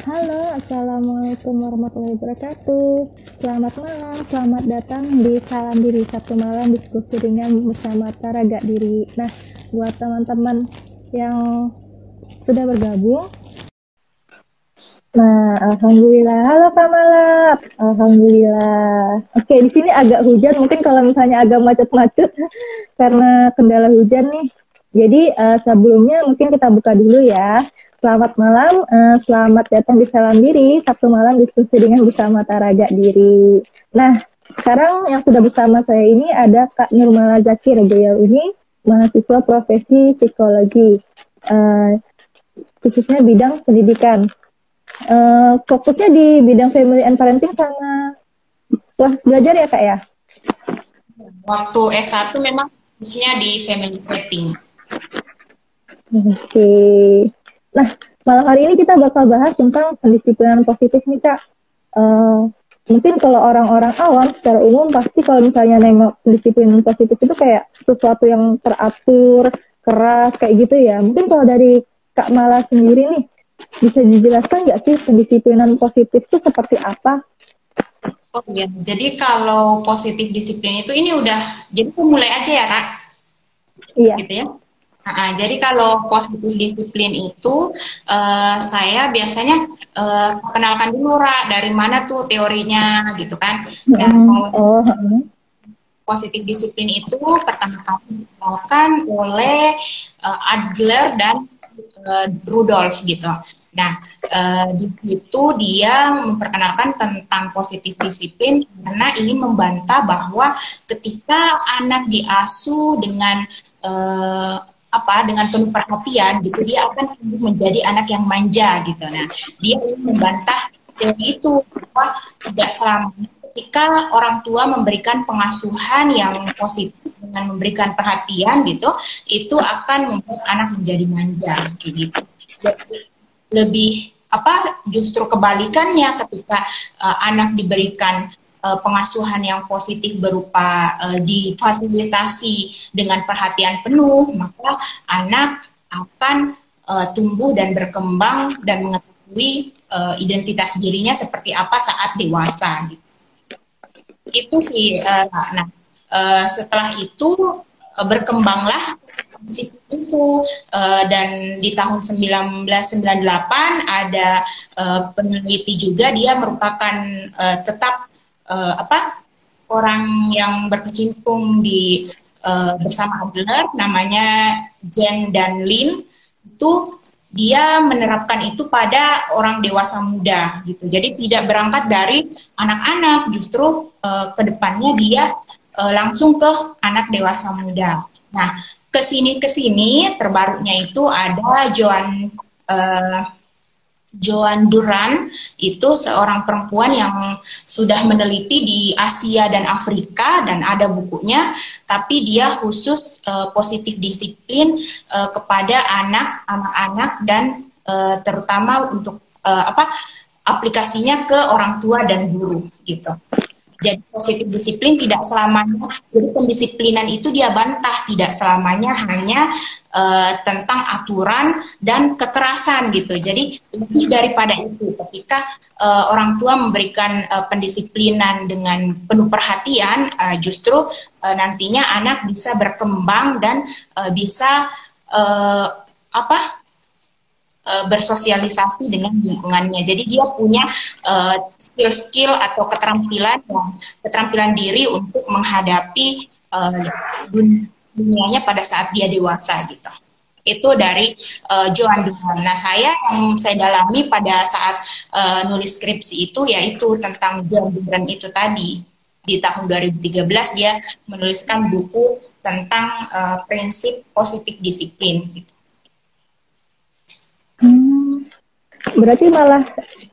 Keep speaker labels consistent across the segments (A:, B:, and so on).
A: Halo, Assalamualaikum warahmatullahi wabarakatuh. Selamat malam, selamat datang di Salam Diri Sabtu malam diskusi ringan bersama Taraga Diri. Nah, buat teman-teman yang sudah bergabung, Nah, alhamdulillah. Halo Kak Malap. Alhamdulillah. Oke, di sini agak hujan. Mungkin kalau misalnya agak macet-macet karena kendala hujan nih. Jadi uh, sebelumnya mungkin kita buka dulu ya. Selamat malam, uh, selamat datang di Salam Diri, Sabtu malam diskusi dengan bersama Taraga Diri. Nah, sekarang yang sudah bersama saya ini ada Kak Nurmala Zakir. Beliau ini mahasiswa profesi psikologi, uh, khususnya bidang pendidikan. Uh, fokusnya di bidang family and parenting sama kelas belajar ya Kak ya?
B: Waktu S1 memang khususnya di family setting.
A: Oke. Okay. Nah, malam hari ini kita bakal bahas tentang pendisiplinan positif nih Kak. Uh, mungkin kalau orang-orang awam secara umum pasti kalau misalnya nengok pendisiplinan positif itu kayak sesuatu yang teratur, keras, kayak gitu ya. Mungkin kalau dari Kak Mala sendiri nih, bisa dijelaskan nggak sih pendisiplinan positif itu seperti apa?
B: Oh iya, jadi kalau positif disiplin itu ini udah, jadi mulai aja ya Kak?
A: Iya.
B: Gitu ya? Nah, jadi kalau positif disiplin itu uh, saya biasanya uh, kenalkan dulu Ra dari mana tuh teorinya gitu kan. Nah, oh. positif disiplin itu pertama kali dikenalkan oleh uh, Adler dan uh, Rudolf gitu. Nah, uh, di situ dia memperkenalkan tentang positif disiplin karena ingin membantah bahwa ketika anak diasuh dengan uh, apa dengan penuh perhatian gitu dia akan menjadi anak yang manja gitu. Nah dia ingin membantah teori itu bahwa tidak selamanya ketika orang tua memberikan pengasuhan yang positif dengan memberikan perhatian gitu itu akan membuat anak menjadi manja gitu. Lebih apa justru kebalikannya ketika uh, anak diberikan uh, pengasuhan yang positif berupa uh, difasilitasi dengan perhatian penuh, maka anak akan uh, tumbuh dan berkembang dan mengetahui uh, identitas dirinya seperti apa saat dewasa. Gitu. Itu sih. Uh, nah, uh, setelah itu uh, berkembanglah itu dan di tahun 1998 ada peneliti juga dia merupakan tetap uh, apa orang yang berkecimpung di uh, bersama Adler namanya Jen dan Lin itu dia menerapkan itu pada orang dewasa muda gitu. Jadi tidak berangkat dari anak-anak, justru uh, ke depannya dia uh, langsung ke anak dewasa muda. Nah, ke sini ke sini terbarunya itu ada Joan uh, Joan Duran itu seorang perempuan yang sudah meneliti di Asia dan Afrika dan ada bukunya, tapi dia khusus uh, positif disiplin uh, kepada anak, anak-anak dan uh, terutama untuk uh, apa aplikasinya ke orang tua dan guru gitu. Jadi positif disiplin tidak selamanya, jadi pendisiplinan itu dia bantah tidak selamanya hanya uh, tentang aturan dan kekerasan gitu. Jadi lebih daripada itu, ketika uh, orang tua memberikan uh, pendisiplinan dengan penuh perhatian, uh, justru uh, nantinya anak bisa berkembang dan uh, bisa uh, apa uh, bersosialisasi dengan lingkungannya. Jadi dia punya skill-skill uh, atau keterampilan keterampilan diri untuk menghadapi uh, dunianya pada saat dia dewasa gitu. Itu dari uh, Joan Duhan. Nah saya yang saya dalami pada saat uh, nulis skripsi itu yaitu tentang Joan Duhan itu tadi. Di tahun 2013 dia menuliskan buku tentang uh, prinsip positif disiplin gitu.
A: Berarti malah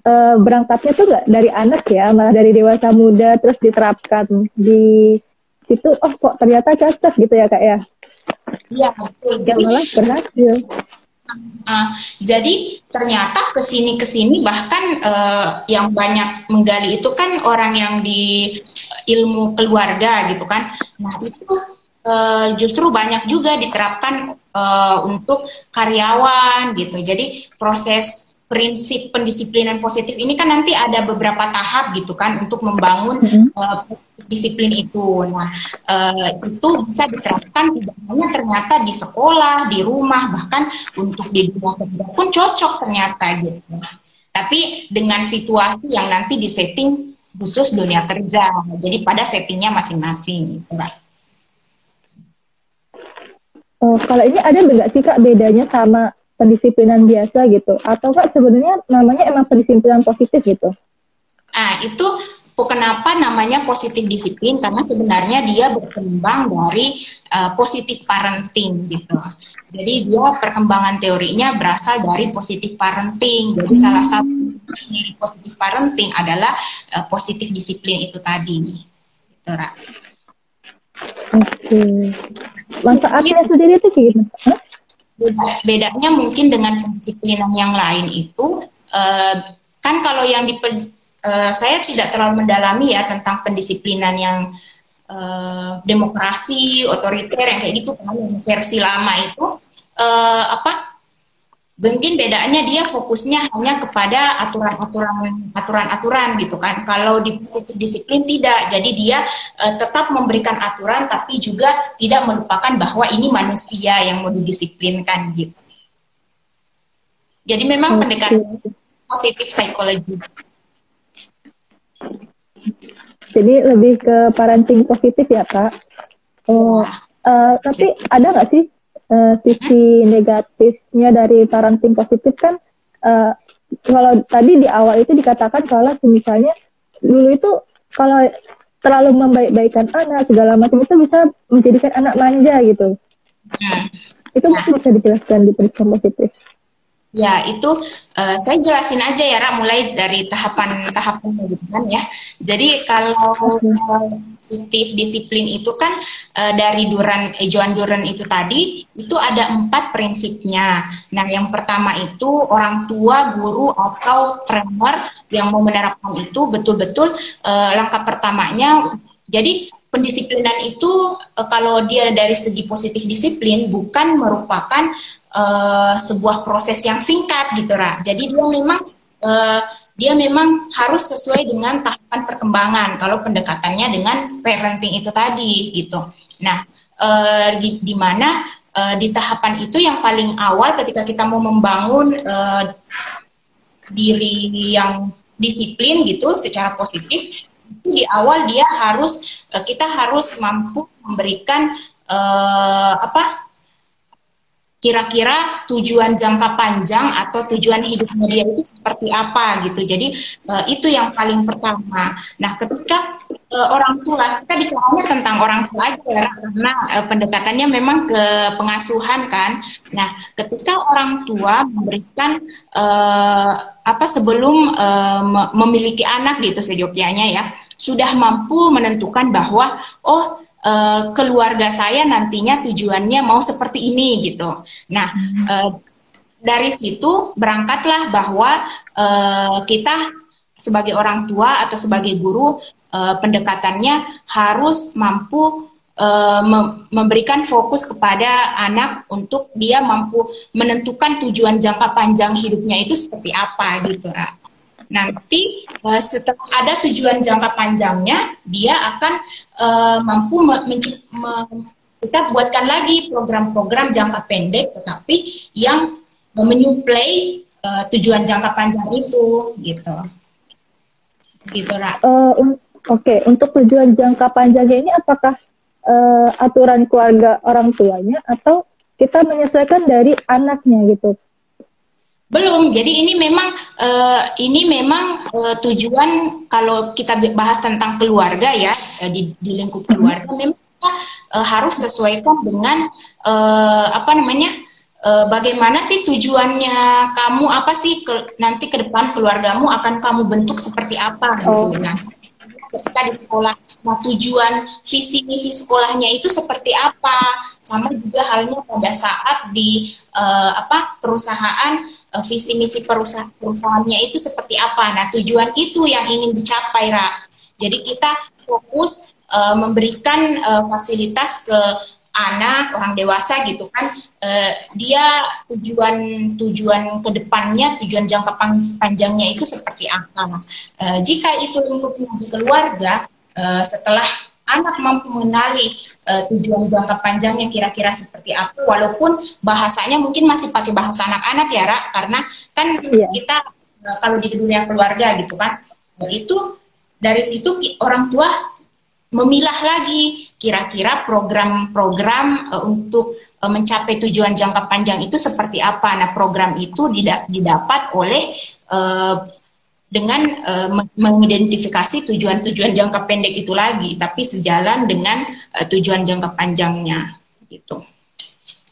A: e, berangkatnya tuh nggak dari anak ya, malah dari dewasa muda terus diterapkan di situ. Oh kok ternyata cocok gitu ya kak ya?
B: Iya betul.
A: Ya, jadi malah berhasil.
B: Uh, jadi ternyata ke sini ke sini bahkan uh, yang banyak menggali itu kan orang yang di ilmu keluarga gitu kan. Nah itu uh, justru banyak juga diterapkan uh, untuk karyawan gitu. Jadi proses prinsip pendisiplinan positif ini kan nanti ada beberapa tahap gitu kan untuk membangun mm -hmm. uh, disiplin itu. Nah, uh, itu bisa diterapkan tidak hanya ternyata di sekolah, di rumah, bahkan untuk di dunia kerja pun cocok ternyata gitu. Tapi dengan situasi yang nanti disetting khusus dunia kerja. Jadi pada settingnya masing-masing. Gitu,
A: Oh, kalau ini ada nggak sih kak bedanya sama pendisiplinan biasa gitu? Atau kak sebenarnya namanya emang pendisiplinan positif gitu?
B: Ah itu kenapa namanya positif disiplin karena sebenarnya dia berkembang dari uh, positif parenting gitu. Jadi dia perkembangan teorinya berasal dari positif parenting. Jadi hmm. salah satu dari positif parenting adalah uh, positif disiplin itu tadi. Gitu, Ra.
A: Oke. Manfaatnya sendiri itu kayak gimana?
B: Bedanya mungkin dengan pendisiplinan yang lain itu uh, kan kalau yang di uh, saya tidak terlalu mendalami ya tentang pendisiplinan yang uh, demokrasi otoriter yang kayak gitu kan versi lama itu uh, apa mungkin bedanya dia fokusnya hanya kepada aturan-aturan aturan-aturan gitu kan. Kalau di disiplin tidak. Jadi dia uh, tetap memberikan aturan tapi juga tidak melupakan bahwa ini manusia yang mau didisiplinkan gitu. Jadi memang pendekatan positif psikologi.
A: Jadi lebih ke parenting positif ya kak? Oh uh, tapi ada nggak sih uh, sisi negatifnya dari parenting positif kan uh, kalau tadi di awal itu dikatakan kalau misalnya dulu itu kalau terlalu membaik-baikkan anak segala macam itu bisa menjadikan anak manja gitu. Hmm. Itu mungkin bisa dijelaskan di pendidikan positif.
B: Ya, itu uh, saya jelasin aja ya, Ra, mulai dari tahapan-tahapan gitu kan ya. Jadi kalau positif disiplin itu kan uh, dari Duran, eh, Joan Duran itu tadi, itu ada empat prinsipnya. Nah, yang pertama itu orang tua, guru, atau trainer yang mau menerapkan itu betul-betul uh, langkah pertamanya, jadi pendisiplinan itu kalau dia dari segi positif disiplin bukan merupakan uh, sebuah proses yang singkat gitu Ra. Jadi dia memang uh, dia memang harus sesuai dengan tahapan perkembangan kalau pendekatannya dengan parenting itu tadi gitu. Nah, uh, di, di mana uh, di tahapan itu yang paling awal ketika kita mau membangun uh, diri yang disiplin gitu secara positif itu di awal dia harus kita harus mampu memberikan uh, apa kira-kira tujuan jangka panjang atau tujuan hidupnya dia itu seperti apa gitu. Jadi uh, itu yang paling pertama. Nah, ketika uh, orang tua kita bicaranya tentang orang tua aja ya, karena uh, pendekatannya memang ke pengasuhan kan. Nah, ketika orang tua memberikan uh, apa sebelum uh, memiliki anak gitu sejogjanya ya, sudah mampu menentukan bahwa oh uh, keluarga saya nantinya tujuannya mau seperti ini gitu. Nah, uh, dari situ berangkatlah bahwa uh, kita sebagai orang tua atau sebagai guru uh, pendekatannya harus mampu uh, memberikan fokus kepada anak untuk dia mampu menentukan tujuan jangka panjang hidupnya itu seperti apa gitu, Ra nanti uh, setelah ada tujuan jangka panjangnya dia akan uh, mampu me- kita buatkan lagi program-program jangka pendek tetapi yang menyuplai uh, tujuan jangka panjang itu gitu gitu.
A: Uh, Oke okay. untuk tujuan jangka panjangnya ini apakah uh, aturan keluarga orang tuanya atau kita menyesuaikan dari anaknya gitu
B: belum. Jadi ini memang uh, ini memang uh, tujuan kalau kita bahas tentang keluarga ya uh, di, di lingkup keluarga memang kita uh, harus sesuaikan dengan uh, apa namanya uh, bagaimana sih tujuannya kamu apa sih ke, nanti ke depan keluargamu akan kamu bentuk seperti apa gitu oh. nah ketika di sekolah nah tujuan visi misi sekolahnya itu seperti apa sama juga halnya pada saat di uh, apa perusahaan uh, visi misi perusahaan perusahaannya itu seperti apa. Nah, tujuan itu yang ingin dicapai, Ra. Jadi kita fokus uh, memberikan uh, fasilitas ke anak, orang dewasa gitu kan, uh, dia tujuan tujuan ke depannya, tujuan jangka panjangnya itu seperti apa. Uh, jika itu lingkupnya di keluarga, uh, setelah anak mampu mengenali uh, tujuan jangka panjangnya kira-kira seperti apa, walaupun bahasanya mungkin masih pakai bahasa anak-anak ya, Ra, karena kan yeah. kita uh, kalau di dunia keluarga gitu kan, uh, itu dari situ orang tua memilah lagi kira-kira program-program uh, untuk uh, mencapai tujuan jangka panjang itu seperti apa. Nah, program itu didapat oleh uh, dengan uh, mengidentifikasi tujuan-tujuan jangka pendek itu lagi, tapi sejalan dengan uh, tujuan jangka panjangnya, gitu.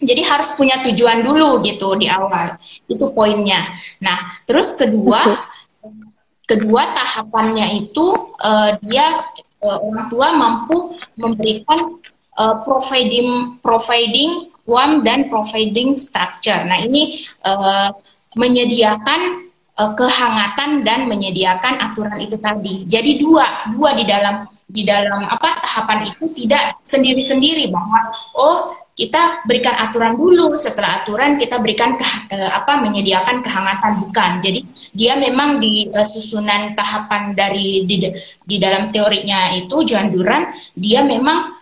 B: Jadi harus punya tujuan dulu gitu di awal, itu poinnya. Nah, terus kedua, kedua tahapannya itu uh, dia uh, orang tua mampu memberikan uh, providing providing uang dan providing structure. Nah ini uh, menyediakan uh, kehangatan dan menyediakan aturan itu tadi. Jadi dua dua di dalam di dalam apa tahapan itu tidak sendiri-sendiri bahwa oh kita berikan aturan dulu. Setelah aturan kita berikan ke, ke apa menyediakan kehangatan. Bukan. Jadi dia memang di uh, susunan tahapan dari di, di dalam teorinya itu Joan Duran dia memang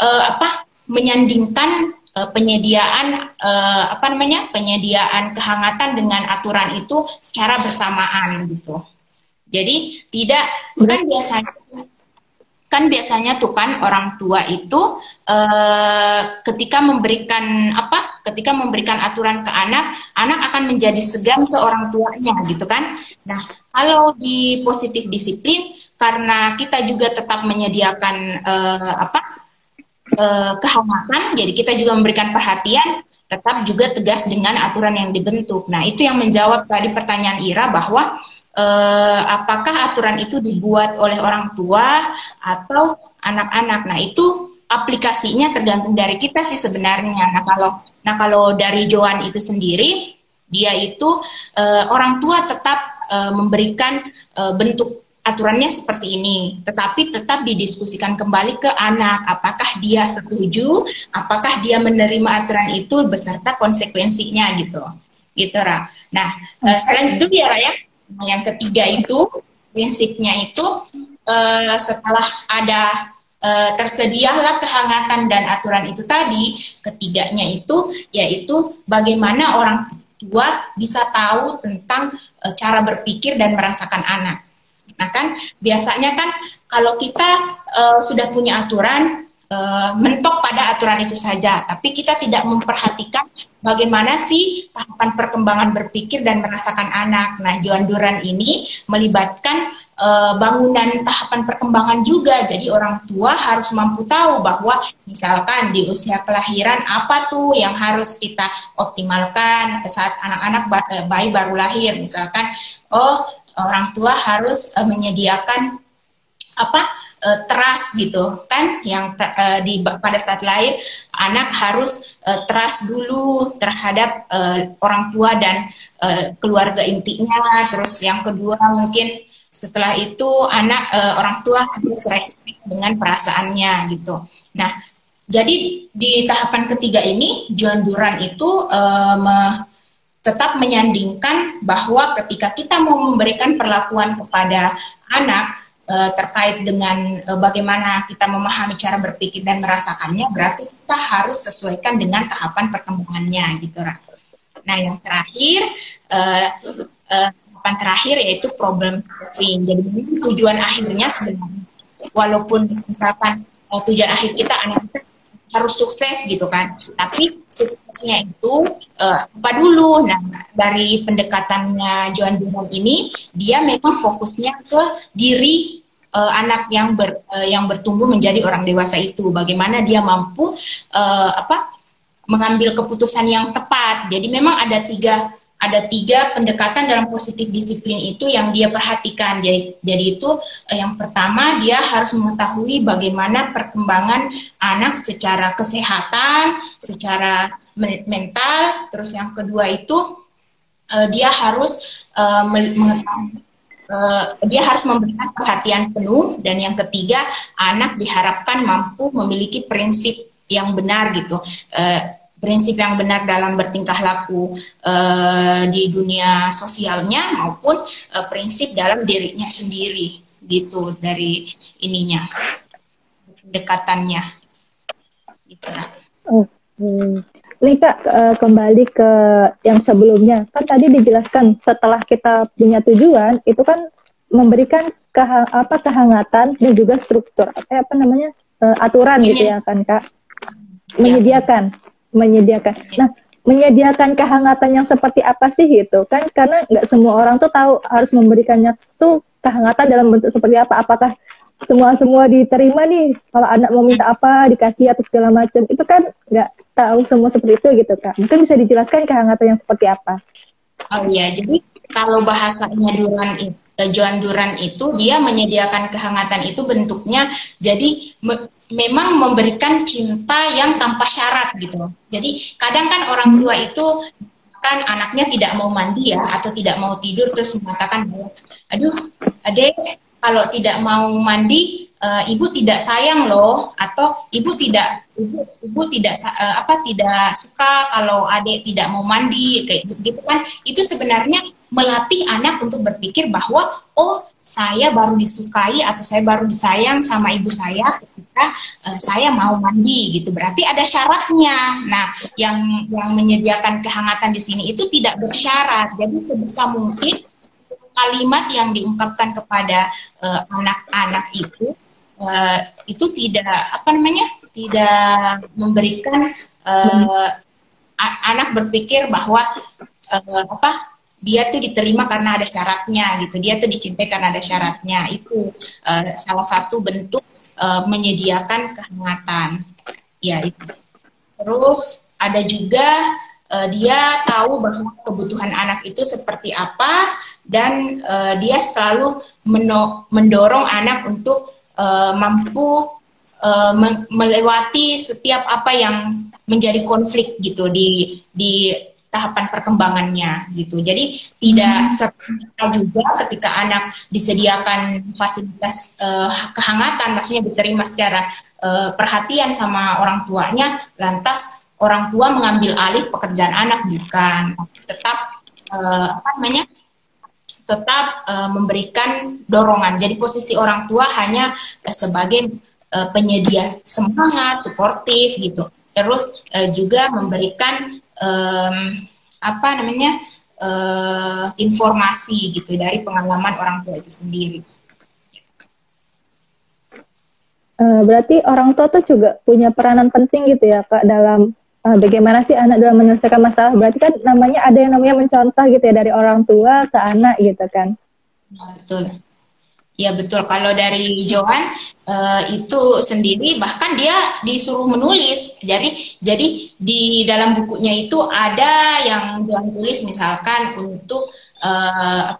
B: uh, apa menyandingkan uh, penyediaan uh, apa namanya? Penyediaan kehangatan dengan aturan itu secara bersamaan gitu. Jadi tidak kan biasanya kan biasanya tuh kan orang tua itu uh, ketika memberikan apa ketika memberikan aturan ke anak anak akan menjadi segan ke orang tuanya gitu kan. Nah kalau di positif disiplin karena kita juga tetap menyediakan uh, apa uh, kehangatan jadi kita juga memberikan perhatian tetap juga tegas dengan aturan yang dibentuk nah itu yang menjawab tadi pertanyaan Ira bahwa eh, apakah aturan itu dibuat oleh orang tua atau anak-anak. Nah, itu aplikasinya tergantung dari kita sih sebenarnya. Nah, kalau nah kalau dari Joan itu sendiri, dia itu eh, orang tua tetap eh, memberikan eh, bentuk aturannya seperti ini, tetapi tetap didiskusikan kembali ke anak, apakah dia setuju, apakah dia menerima aturan itu beserta konsekuensinya gitu, gitu Ra. Nah, eh, selain itu ya Raya, Nah, yang ketiga itu prinsipnya itu uh, setelah ada uh, tersedialah kehangatan dan aturan itu tadi, ketiganya itu yaitu bagaimana orang tua bisa tahu tentang uh, cara berpikir dan merasakan anak. Nah kan biasanya kan kalau kita uh, sudah punya aturan uh, mentok pada aturan itu saja, tapi kita tidak memperhatikan bagaimana sih tahapan perkembangan berpikir dan merasakan anak. Nah, Joan Duran ini melibatkan uh, bangunan tahapan perkembangan juga. Jadi orang tua harus mampu tahu bahwa misalkan di usia kelahiran apa tuh yang harus kita optimalkan saat anak-anak bayi baru lahir. Misalkan, oh orang tua harus uh, menyediakan apa uh, trust gitu kan yang uh, di pada saat lahir anak harus uh, trust dulu terhadap uh, orang tua dan uh, keluarga intinya. Terus yang kedua mungkin setelah itu anak uh, orang tua harus respect dengan perasaannya gitu. Nah jadi di tahapan ketiga ini John Duran itu uh, tetap menyandingkan bahwa ketika kita mau memberikan perlakuan kepada anak uh, terkait dengan uh, bagaimana kita memahami cara berpikir dan merasakannya, berarti kita harus sesuaikan dengan tahapan perkembangannya, gitu, Nah, yang terakhir, uh, uh, tahapan terakhir yaitu problem solving. Jadi tujuan akhirnya sebenarnya, walaupun misalkan tujuan akhir kita anak kita harus sukses gitu kan. Tapi suksesnya itu uh, apa dulu? Nah, dari pendekatannya Joan Duran ini, dia memang fokusnya ke diri uh, anak yang ber, uh, yang bertumbuh menjadi orang dewasa itu. Bagaimana dia mampu uh, apa mengambil keputusan yang tepat. Jadi memang ada tiga ada tiga pendekatan dalam positif disiplin itu yang dia perhatikan. Jadi, jadi itu eh, yang pertama dia harus mengetahui bagaimana perkembangan anak secara kesehatan, secara mental. Terus yang kedua itu eh, dia harus eh, mengetahui dia harus memberikan perhatian penuh dan yang ketiga anak diharapkan mampu memiliki prinsip yang benar gitu. Prinsip yang benar dalam bertingkah laku uh, di dunia sosialnya maupun uh, prinsip dalam dirinya sendiri gitu dari ininya dekatannya gitu
A: Oke. Okay. Nih kak kembali ke yang sebelumnya. Kan tadi dijelaskan setelah kita punya tujuan itu kan memberikan keha apa kehangatan dan juga struktur apa apa namanya aturan gitu ya kan kak? Menyediakan menyediakan. Nah menyediakan kehangatan yang seperti apa sih gitu? Kan karena nggak semua orang tuh tahu harus memberikannya tuh kehangatan dalam bentuk seperti apa. Apakah semua semua diterima nih? Kalau anak mau minta apa dikasih atau segala macam. Itu kan nggak tahu semua seperti itu gitu kak. Mungkin bisa dijelaskan kehangatan yang seperti apa
B: oh iya jadi kalau bahasanya Duran itu Joan Duran itu dia menyediakan kehangatan itu bentuknya jadi me memang memberikan cinta yang tanpa syarat gitu. Jadi kadang kan orang tua itu kan anaknya tidak mau mandi ya atau tidak mau tidur terus mengatakan aduh adek kalau tidak mau mandi uh, ibu tidak sayang loh. Atau ibu tidak ibu, ibu tidak uh, apa tidak suka kalau adik tidak mau mandi kayak gitu kan. Itu sebenarnya melatih anak untuk berpikir bahwa oh saya baru disukai atau saya baru disayang sama ibu saya ketika uh, saya mau mandi gitu. Berarti ada syaratnya. Nah yang yang menyediakan kehangatan di sini itu tidak bersyarat. Jadi sebisa mungkin kalimat yang diungkapkan kepada eh, anak-anak uh, itu uh, itu tidak apa namanya tidak memberikan uh, anak berpikir bahwa uh, apa dia tuh diterima karena ada syaratnya gitu. Dia tuh dicintai karena ada syaratnya. Itu uh, salah satu bentuk uh, menyediakan kehangatan. Ya itu. Terus ada juga uh, dia tahu bahwa kebutuhan anak itu seperti apa dan uh, dia selalu mendorong anak untuk uh, mampu uh, melewati setiap apa yang menjadi konflik gitu di di tahapan perkembangannya gitu. Jadi tidak hmm. serta juga ketika anak disediakan fasilitas uh, kehangatan, maksudnya diterima secara uh, perhatian sama orang tuanya, lantas orang tua mengambil alih pekerjaan anak bukan. Tetap uh, apa namanya tetap uh, memberikan dorongan. Jadi posisi orang tua hanya uh, sebagai uh, penyedia semangat suportif gitu. Terus uh, juga memberikan um, apa namanya uh, informasi gitu dari pengalaman orang tua itu sendiri.
A: Berarti orang tua tuh juga punya peranan penting gitu ya kak dalam uh, bagaimana sih anak dalam menyelesaikan masalah? Berarti kan namanya ada yang namanya mencontoh gitu ya dari orang tua ke anak gitu kan?
B: Betul. Ya betul. Kalau dari Johan uh, itu sendiri bahkan dia disuruh menulis. Jadi jadi di dalam bukunya itu ada yang Johan tulis misalkan untuk uh,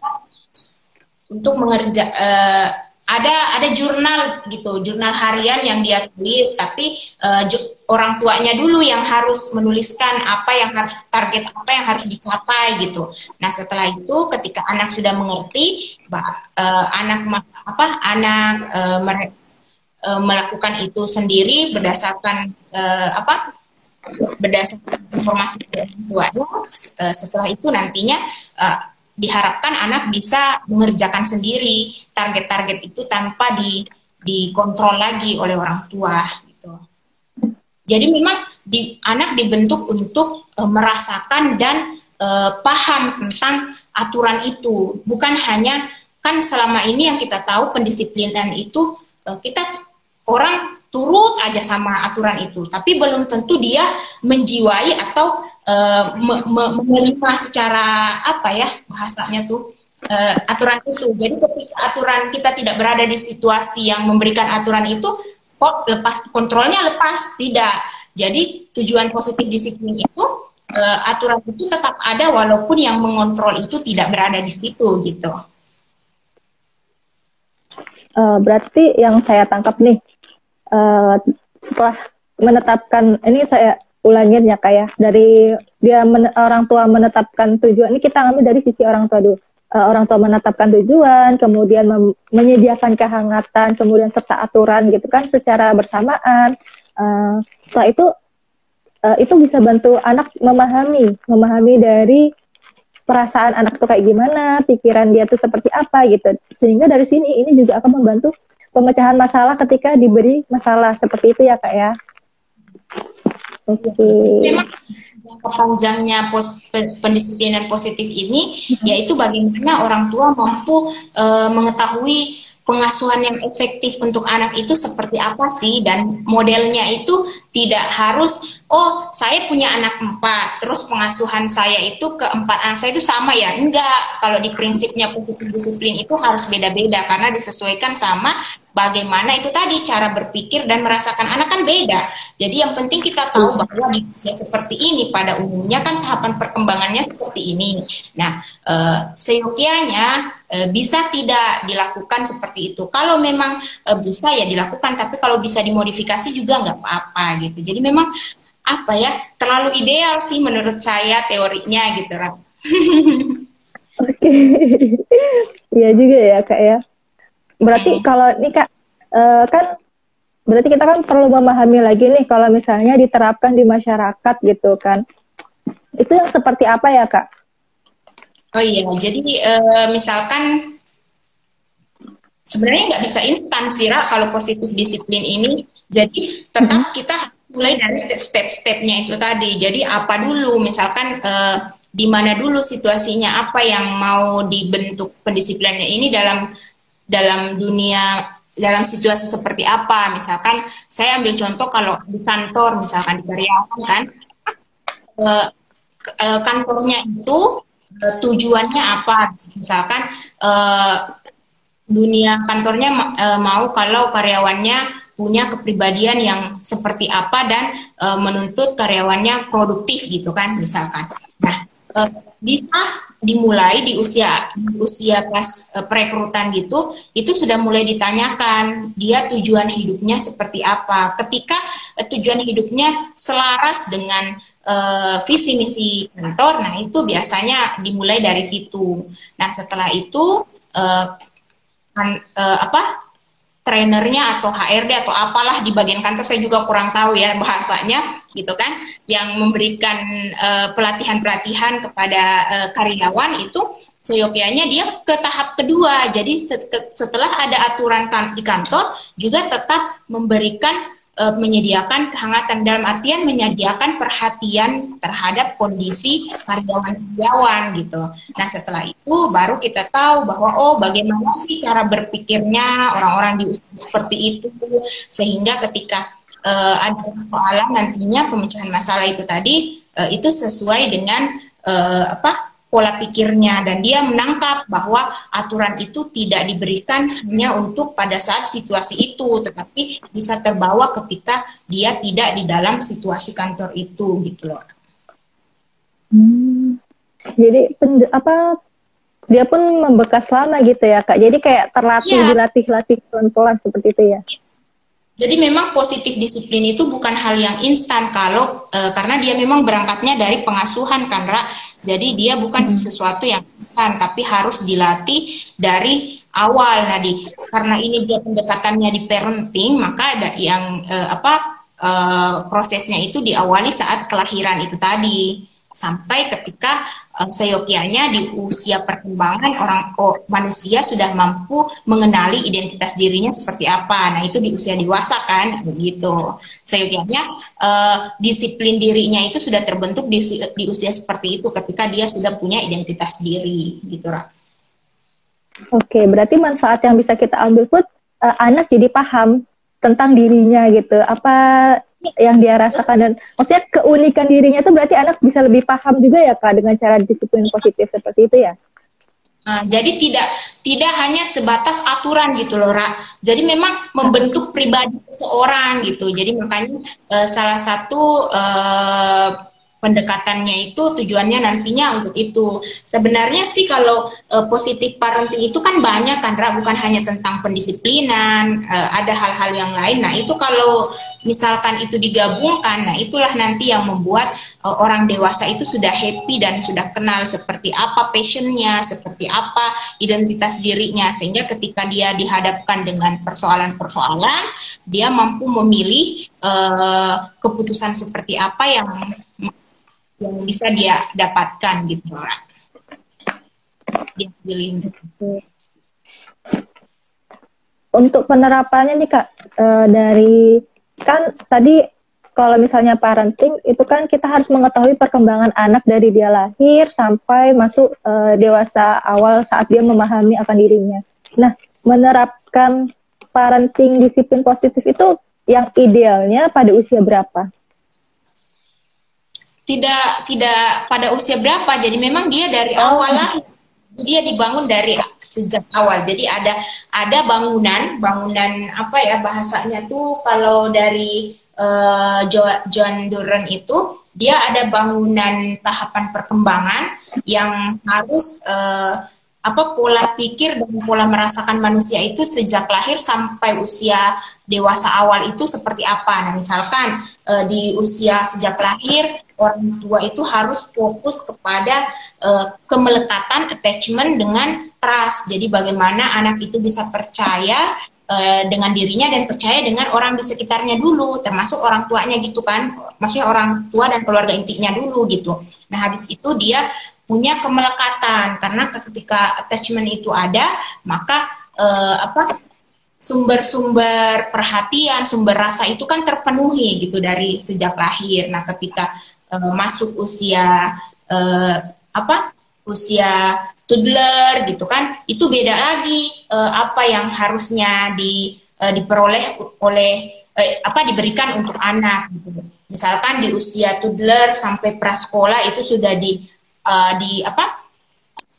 B: untuk mengerja uh, ada ada jurnal gitu jurnal harian yang dia tulis tapi uh, orang tuanya dulu yang harus menuliskan apa yang harus target apa yang harus dicapai gitu. Nah setelah itu ketika anak sudah mengerti uh, anak apa anak uh, mere, uh, melakukan itu sendiri berdasarkan uh, apa berdasarkan informasi dari tuanya uh, setelah itu nantinya uh, diharapkan anak bisa mengerjakan sendiri target-target itu tanpa di dikontrol lagi oleh orang tua gitu. Jadi memang di, anak dibentuk untuk e, merasakan dan e, paham tentang aturan itu, bukan hanya kan selama ini yang kita tahu pendisiplinan itu e, kita orang turut aja sama aturan itu, tapi belum tentu dia menjiwai atau uh, me me menerima secara apa ya bahasanya tuh uh, aturan itu. Jadi ketika aturan kita tidak berada di situasi yang memberikan aturan itu, kok lepas kontrolnya lepas tidak. Jadi tujuan positif disiplin itu uh, aturan itu tetap ada walaupun yang mengontrol itu tidak berada di situ gitu.
A: Berarti yang saya tangkap nih uh, setelah menetapkan ini saya ulangin ya kayak ya. dari dia men, orang tua menetapkan tujuan. Ini kita ambil dari sisi orang tua dulu. Uh, orang tua menetapkan tujuan kemudian menyediakan kehangatan kemudian serta aturan gitu kan secara bersamaan. Uh, setelah itu uh, itu bisa bantu anak memahami memahami dari perasaan anak tuh kayak gimana pikiran dia tuh seperti apa gitu. Sehingga dari sini ini juga akan membantu pemecahan masalah ketika diberi masalah seperti itu ya kak ya
B: oke okay. kepanjangnya pos, pendisiplinan positif ini mm-hmm. yaitu bagaimana orang tua mampu uh, mengetahui pengasuhan yang efektif untuk anak itu seperti apa sih dan modelnya itu tidak harus oh saya punya anak empat terus pengasuhan saya itu ke empat anak saya itu sama ya? Enggak. Kalau di prinsipnya positif disiplin itu harus beda-beda karena disesuaikan sama bagaimana itu tadi cara berpikir dan merasakan anak kan beda. Jadi yang penting kita tahu bahwa di usia seperti ini pada umumnya kan tahapan perkembangannya seperti ini. Nah e, seyogianya e, bisa tidak dilakukan seperti itu? Kalau memang e, bisa ya dilakukan tapi kalau bisa dimodifikasi juga nggak apa-apa gitu. Jadi memang apa ya terlalu ideal sih menurut saya teorinya gitu Ram.
A: Oke, iya juga ya kak ya. Berarti hmm. kalau ini kak uh, kan berarti kita kan perlu memahami lagi nih kalau misalnya diterapkan di masyarakat gitu kan. Itu yang seperti apa ya kak?
B: Oh iya, jadi uh, misalkan sebenarnya nggak bisa instan sih kalau positif disiplin ini. Jadi tetap hmm. kita mulai dari step-stepnya itu tadi. Jadi apa dulu, misalkan uh, di mana dulu situasinya, apa yang mau dibentuk pendisiplinnya ini dalam dalam dunia dalam situasi seperti apa. Misalkan saya ambil contoh kalau di kantor, misalkan di karyawan kan, uh, uh, kantornya itu uh, tujuannya apa? Misalkan dunia kantornya uh, mau kalau karyawannya punya kepribadian yang seperti apa dan e, menuntut karyawannya produktif gitu kan misalkan. Nah, e, bisa dimulai di usia di usia pas e, perekrutan gitu, itu sudah mulai ditanyakan dia tujuan hidupnya seperti apa. Ketika e, tujuan hidupnya selaras dengan e, visi misi kantor, nah itu biasanya dimulai dari situ. Nah, setelah itu e, e, apa trainernya atau HRD atau apalah di bagian kantor saya juga kurang tahu ya bahasanya gitu kan. Yang memberikan pelatihan pelatihan-pelatihan kepada uh, karyawan itu seyogyanya dia ke tahap kedua. Jadi setelah ada aturan kan di kantor juga tetap memberikan uh, menyediakan kehangatan dalam artian menyediakan perhatian terhadap kondisi karyawan-karyawan gitu. Nah setelah itu baru kita tahu bahwa oh bagaimana sih cara berpikirnya orang-orang di seperti itu sehingga ketika uh, ada persoalan nantinya pemecahan masalah itu tadi uh, itu sesuai dengan uh, apa pola pikirnya dan dia menangkap bahwa aturan itu tidak diberikan hanya untuk pada saat situasi itu tetapi bisa terbawa ketika dia tidak di dalam situasi kantor itu gitu loh.
A: Hmm. Jadi apa dia pun membekas lama gitu ya kak. Jadi kayak terlatih ya. dilatih-latih pelan-pelan seperti itu ya.
B: Jadi memang positif disiplin itu bukan hal yang instan kalau e, karena dia memang berangkatnya dari pengasuhan kan Ra. Jadi dia bukan hmm. sesuatu yang instan tapi harus dilatih dari awal. Nah, di karena ini dia pendekatannya di parenting, maka ada yang e, apa e, prosesnya itu diawali saat kelahiran itu tadi sampai ketika uh, seyogianya di usia perkembangan orang oh, manusia sudah mampu mengenali identitas dirinya seperti apa. Nah itu di usia dewasa kan begitu. Seyogianya uh, disiplin dirinya itu sudah terbentuk di, di usia seperti itu ketika dia sudah punya identitas diri gitu Ra.
A: Oke, berarti manfaat yang bisa kita ambil pun uh, anak jadi paham tentang dirinya gitu. Apa yang dia rasakan dan maksudnya keunikan dirinya itu berarti anak bisa lebih paham juga ya kak dengan cara disiplin positif seperti itu ya.
B: Nah, jadi tidak tidak hanya sebatas aturan gitu loh, Ra. Jadi memang membentuk pribadi seseorang gitu. Jadi makanya uh, salah satu uh, pendekatannya itu tujuannya nantinya untuk itu. Sebenarnya sih kalau uh, positif parenting itu kan banyak kan, bukan hanya tentang pendisiplinan, uh, ada hal-hal yang lain. Nah, itu kalau misalkan itu digabungkan, nah itulah nanti yang membuat uh, orang dewasa itu sudah happy dan sudah kenal seperti apa passionnya, seperti apa identitas dirinya, sehingga ketika dia dihadapkan dengan persoalan-persoalan, dia mampu memilih uh, keputusan seperti apa yang yang bisa dia dapatkan gitu
A: dia pilih untuk penerapannya nih kak e, dari kan tadi kalau misalnya parenting itu kan kita harus mengetahui perkembangan anak dari dia lahir sampai masuk e, dewasa awal saat dia memahami akan dirinya. Nah, menerapkan parenting disiplin positif itu yang idealnya pada usia berapa?
B: Tidak tidak pada usia berapa. Jadi memang dia dari oh. awal lah dia dibangun dari sejak awal. Jadi ada ada bangunan, bangunan apa ya bahasanya tuh kalau dari uh, John Duran itu dia ada bangunan tahapan perkembangan yang harus uh, apa pola pikir dan pola merasakan manusia itu sejak lahir sampai usia dewasa awal itu seperti apa. Nah, misalkan uh, di usia sejak lahir orang tua itu harus fokus kepada uh, kemelekatan attachment dengan trust. Jadi bagaimana anak itu bisa percaya uh, dengan dirinya dan percaya dengan orang di sekitarnya dulu, termasuk orang tuanya gitu kan. Maksudnya orang tua dan keluarga intinya dulu gitu. Nah, habis itu dia punya kemelekatan. Karena ketika attachment itu ada maka uh, apa sumber-sumber perhatian sumber rasa itu kan terpenuhi gitu dari sejak lahir. Nah ketika uh, masuk usia uh, apa usia toddler gitu kan itu beda lagi uh, apa yang harusnya di uh, diperoleh oleh uh, apa diberikan untuk anak gitu. Misalkan di usia toddler sampai prasekolah itu sudah di uh, di apa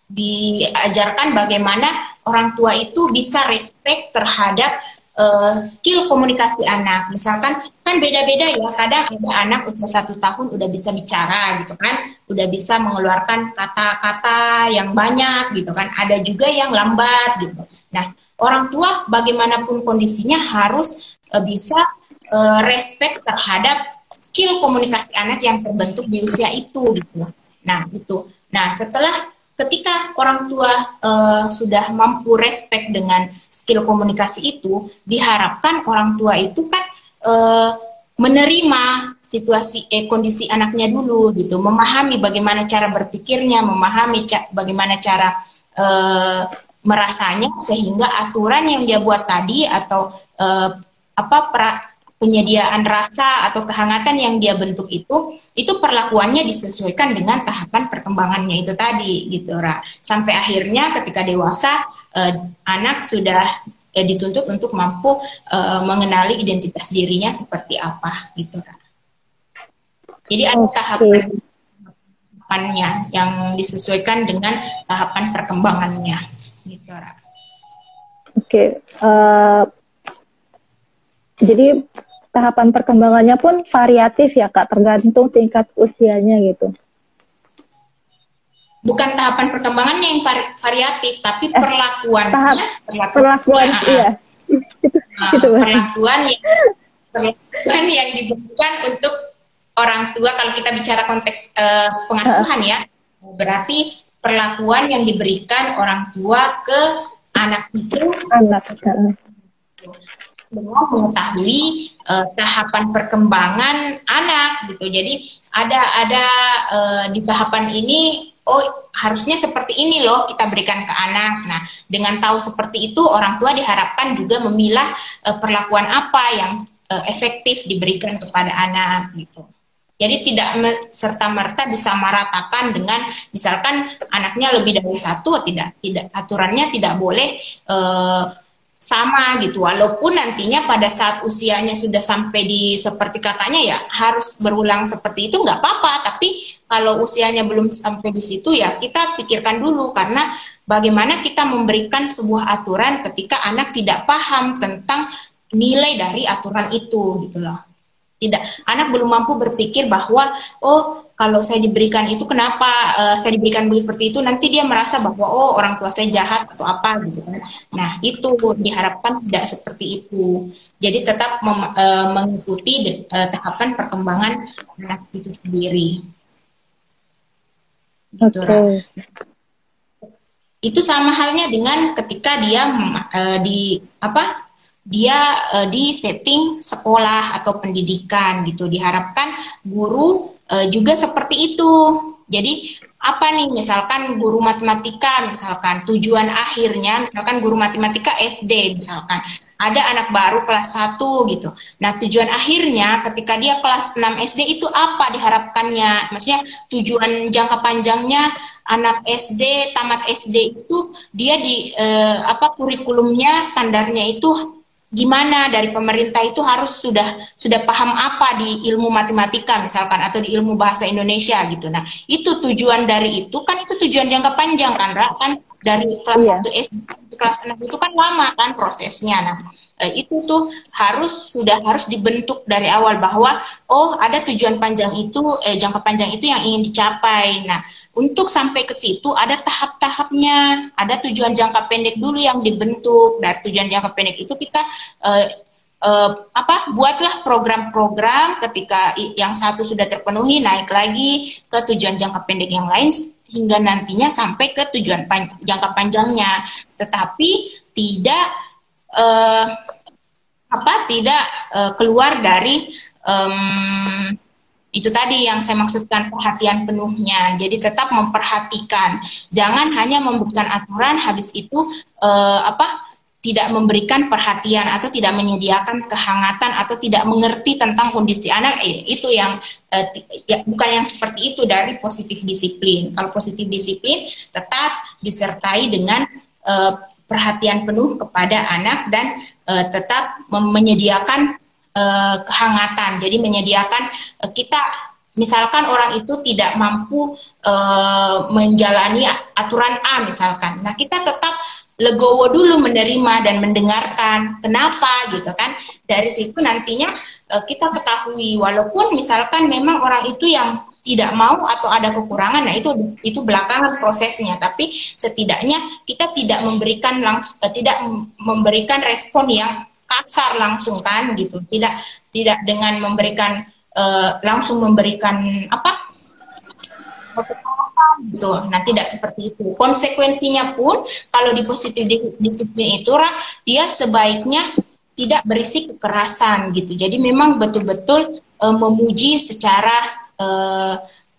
B: diajarkan bagaimana orang tua itu bisa respect terhadap uh, skill komunikasi anak. Misalkan kan beda-beda ya. Kadang ada anak usia satu tahun udah bisa bicara gitu kan, udah bisa mengeluarkan kata-kata yang banyak gitu kan. Ada juga yang lambat gitu. Nah, orang tua bagaimanapun kondisinya harus uh, bisa uh, respect terhadap skill komunikasi anak yang terbentuk di usia itu gitu. Nah, itu. Nah, setelah ketika orang tua uh, sudah mampu respect dengan skill komunikasi itu, diharapkan orang tua itu kan uh, menerima situasi eh, kondisi anaknya dulu gitu, memahami bagaimana cara berpikirnya, memahami ca bagaimana cara uh, merasanya sehingga aturan yang dia buat tadi atau apa pra, penyediaan rasa atau kehangatan yang dia bentuk itu itu perlakuannya disesuaikan dengan tahapan perkembangannya itu tadi gitu Ra. Sampai akhirnya ketika dewasa eh, anak sudah eh, dituntut untuk mampu eh, mengenali identitas dirinya seperti apa gitu Ra. Jadi ada tahapan tahapannya yang disesuaikan dengan tahapan perkembangannya gitu Ra.
A: Oke, okay. uh, eh, jadi tahapan perkembangannya pun variatif ya kak, tergantung tingkat usianya gitu.
B: Bukan tahapan perkembangannya yang variatif, tapi eh, perlakuannya.
A: Tahap, perlakuan, perlakuan iya.
B: Nah, gitu, perlakuan yang perlakuan yang diberikan untuk orang tua kalau kita bicara konteks uh, pengasuhan ya, berarti perlakuan yang diberikan orang tua ke anak itu anak dengan mengetahui uh, tahapan perkembangan anak gitu. Jadi ada ada uh, di tahapan ini oh harusnya seperti ini loh kita berikan ke anak. Nah, dengan tahu seperti itu orang tua diharapkan juga memilah uh, perlakuan apa yang uh, efektif diberikan kepada anak gitu. Jadi tidak serta merta disamaratakan dengan misalkan anaknya lebih dari satu tidak tidak aturannya tidak boleh uh, sama gitu. Walaupun nantinya pada saat usianya sudah sampai di seperti kakaknya ya harus berulang seperti itu nggak apa-apa. Tapi kalau usianya belum sampai di situ ya kita pikirkan dulu. Karena bagaimana kita memberikan sebuah aturan ketika anak tidak paham tentang nilai dari aturan itu gitu loh. Tidak anak belum mampu berpikir bahwa oh kalau saya diberikan itu kenapa uh, saya diberikan seperti itu nanti dia merasa bahwa oh orang tua saya jahat atau apa gitu kan nah itu diharapkan tidak seperti itu jadi tetap mem, uh, mengikuti uh, tahapan perkembangan anak itu sendiri gitu okay. itu sama halnya dengan ketika dia uh, di apa dia uh, di setting sekolah atau pendidikan gitu. Diharapkan guru uh, juga seperti itu. Jadi apa nih misalkan guru matematika misalkan tujuan akhirnya misalkan guru matematika SD misalkan ada anak baru kelas 1 gitu. Nah, tujuan akhirnya ketika dia kelas 6 SD itu apa diharapkannya? Maksudnya tujuan jangka panjangnya anak SD tamat SD itu dia di eh, apa kurikulumnya standarnya itu gimana dari pemerintah itu harus sudah sudah paham apa di ilmu matematika misalkan atau di ilmu bahasa Indonesia gitu. Nah, itu tujuan dari itu kan itu tujuan jangka panjang kan, kan dari kelas iya. 1 SD kelas 6 itu kan lama kan prosesnya. Nah, eh, itu tuh harus sudah harus dibentuk dari awal bahwa oh ada tujuan panjang itu eh jangka panjang itu yang ingin dicapai. Nah, untuk sampai ke situ ada tahap-tahapnya, ada tujuan jangka pendek dulu yang dibentuk. Dari tujuan jangka pendek itu kita uh, uh, apa buatlah program-program ketika yang satu sudah terpenuhi naik lagi ke tujuan jangka pendek yang lain hingga nantinya sampai ke tujuan pan jangka panjangnya. Tetapi tidak uh, apa tidak uh, keluar dari um, itu tadi yang saya maksudkan perhatian penuhnya. Jadi tetap memperhatikan, jangan hanya memberikan aturan habis itu eh, apa tidak memberikan perhatian atau tidak menyediakan kehangatan atau tidak mengerti tentang kondisi anak eh, itu yang eh, ya, bukan yang seperti itu dari positif disiplin. Kalau positif disiplin tetap disertai dengan eh, perhatian penuh kepada anak dan eh, tetap menyediakan uh, kehangatan. Jadi menyediakan uh, kita misalkan orang itu tidak mampu uh, menjalani aturan A misalkan. Nah, kita tetap legowo dulu menerima dan mendengarkan kenapa gitu kan. Dari situ nantinya uh, kita ketahui walaupun misalkan memang orang itu yang tidak mau atau ada kekurangan, nah itu itu belakangan prosesnya. Tapi setidaknya kita tidak memberikan langsung, tidak memberikan respon yang kasar langsung kan gitu tidak tidak dengan memberikan uh, langsung memberikan apa gitu nah tidak seperti itu konsekuensinya pun kalau di positif disiplin itu dia sebaiknya tidak berisi kekerasan gitu jadi memang betul-betul uh, memuji secara uh,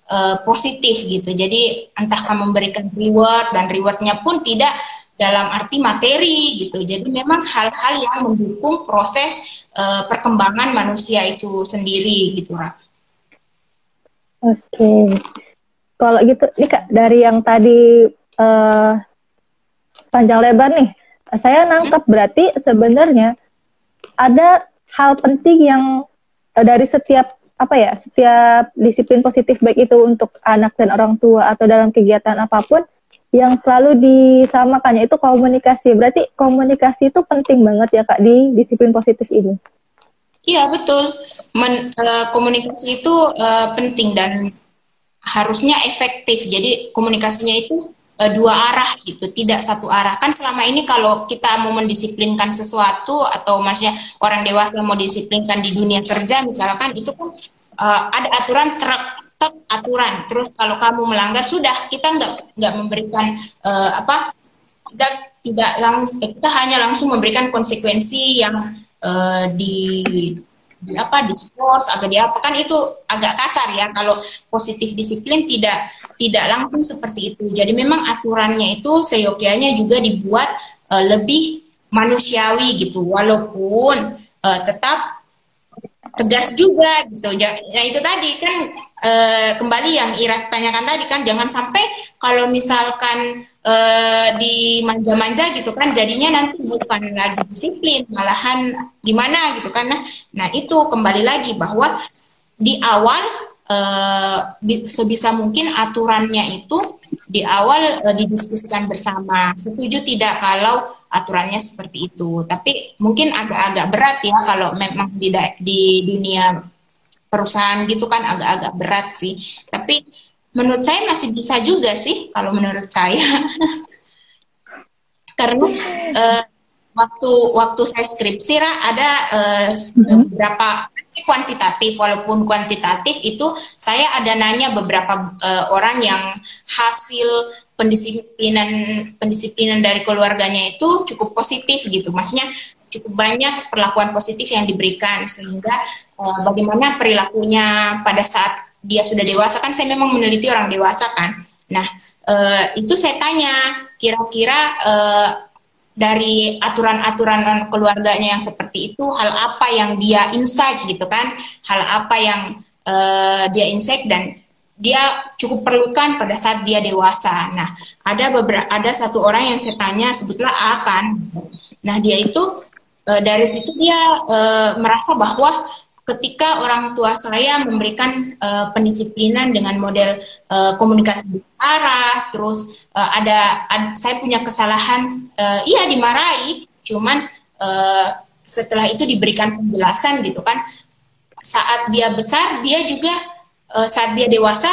B: uh, positif gitu jadi entahkah memberikan reward dan rewardnya pun tidak dalam arti materi gitu. Jadi memang hal-hal yang mendukung proses uh, perkembangan manusia itu sendiri gitu.
A: Oke. Kalau gitu, ini Kak, dari yang tadi uh, panjang lebar nih, saya nangkap hmm? berarti sebenarnya ada hal penting yang uh, dari setiap apa ya, setiap disiplin positif baik itu untuk anak dan orang tua atau dalam kegiatan apa pun, yang selalu disamakannya itu komunikasi. Berarti komunikasi itu penting banget ya Kak di disiplin positif ini.
B: Iya betul. Men, uh, komunikasi itu uh, penting dan harusnya efektif. Jadi komunikasinya itu uh, dua arah gitu, tidak satu arah. Kan selama ini kalau kita mau mendisiplinkan sesuatu atau maksudnya orang dewasa mau disiplinkan di dunia kerja misalkan itu kan uh, ada aturan truk aturan. Terus kalau kamu melanggar sudah kita nggak nggak memberikan uh, apa tidak tidak langsung eh, kita hanya langsung memberikan konsekuensi yang uh, di di apa diskors agak di apa. Kan itu agak kasar ya kalau positif disiplin tidak tidak langsung seperti itu. Jadi memang aturannya itu seyogyanya juga dibuat uh, lebih manusiawi gitu. Walaupun uh, tetap tegas juga gitu. Ya itu tadi kan e, kembali yang Ira tanyakan tadi kan jangan sampai kalau misalkan e, di manja-manja gitu kan jadinya nanti bukan lagi disiplin malahan gimana gitu kan. Nah, nah itu kembali lagi bahwa di awal e, sebisa mungkin aturannya itu di awal e, didiskusikan bersama. Setuju tidak kalau aturannya seperti itu? Tapi mungkin agak-agak berat ya kalau memang di, di dunia perusahaan gitu kan agak-agak berat sih. Tapi menurut saya masih bisa juga sih kalau menurut saya. Karena uh, waktu waktu saya skripsi ada uh, beberapa kuantitatif walaupun kuantitatif itu saya ada nanya beberapa uh, orang yang hasil pendisiplinan pendisiplinan dari keluarganya itu cukup positif gitu maksudnya cukup banyak perlakuan positif yang diberikan sehingga uh, bagaimana perilakunya pada saat dia sudah dewasa kan saya memang meneliti orang dewasa kan. Nah uh, itu saya tanya kira-kira uh, dari aturan-aturan keluarganya yang seperti itu hal apa yang dia insight gitu kan hal apa yang uh, dia insight dan dia cukup perlukan pada saat dia dewasa. Nah, ada beberapa ada satu orang yang saya tanya sebetulnya akan. Nah, dia itu e, dari situ dia e, merasa bahwa ketika orang tua saya memberikan uh, pendisiplinan dengan model uh, komunikasi arah, terus uh, ada, ad, saya punya kesalahan, uh, iya dimarahi, cuman uh, setelah itu diberikan penjelasan gitu kan, saat dia besar dia juga uh, saat dia dewasa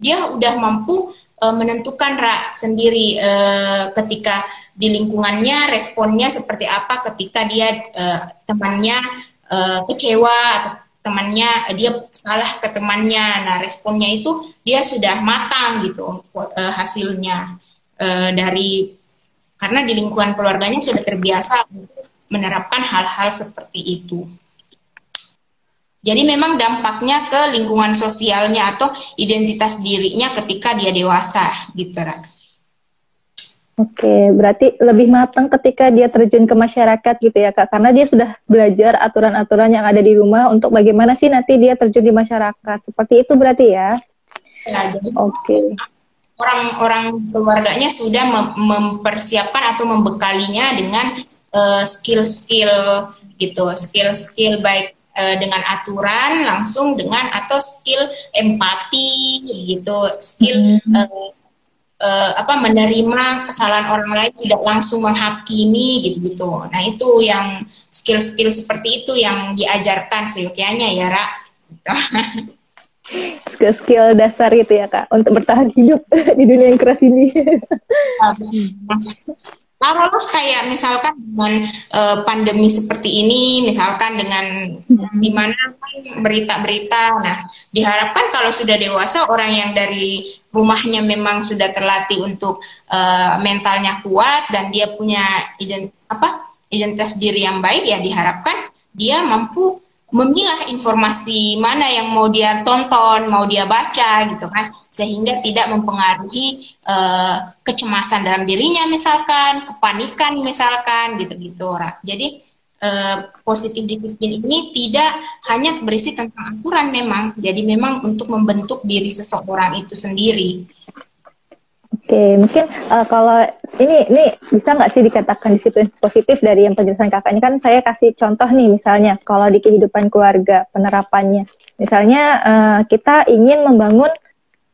B: dia udah mampu uh, menentukan rak sendiri uh, ketika di lingkungannya responnya seperti apa ketika dia uh, temannya uh, kecewa temannya dia salah ke temannya nah responnya itu dia sudah matang gitu uh, hasilnya uh, dari karena di lingkungan keluarganya sudah terbiasa menerapkan hal-hal seperti itu. Jadi memang dampaknya ke lingkungan sosialnya atau identitas dirinya ketika dia dewasa gitu.
A: Oke, berarti lebih matang ketika dia terjun ke masyarakat gitu ya kak, karena dia sudah belajar aturan-aturan yang ada di rumah untuk bagaimana sih nanti dia terjun di masyarakat. Seperti itu berarti ya?
B: Ya, Oke. Orang-orang keluarganya sudah mem mempersiapkan atau membekalinya dengan uh, skill-skill gitu, skill-skill baik uh, dengan aturan langsung dengan atau skill empati gitu, skill hmm. uh, uh, apa menerima kesalahan orang lain tidak langsung menghakimi gitu-gitu. Nah itu yang skill-skill seperti itu yang diajarkan seyogyanya ya Ra.
A: Skill-skill dasar itu ya kak untuk bertahan hidup di dunia yang keras ini.
B: Taruhlah kayak misalkan dengan uh, pandemi seperti ini, misalkan dengan di mana berita-berita, nah diharapkan kalau sudah dewasa orang yang dari rumahnya memang sudah terlatih untuk uh, mentalnya kuat dan dia punya ident apa identitas diri yang baik ya diharapkan dia mampu memilah informasi mana yang mau dia tonton, mau dia baca gitu kan, sehingga tidak mempengaruhi uh, kecemasan dalam dirinya misalkan, kepanikan misalkan gitu-gitu. Jadi uh, positif disiplin ini tidak hanya berisi tentang aturan memang, jadi memang untuk membentuk diri seseorang itu sendiri.
A: Oke, mungkin uh, kalau ini ini bisa nggak sih dikatakan disiplin positif dari yang penjelasan kakak ini kan saya kasih contoh nih misalnya kalau di kehidupan keluarga penerapannya, misalnya uh, kita ingin membangun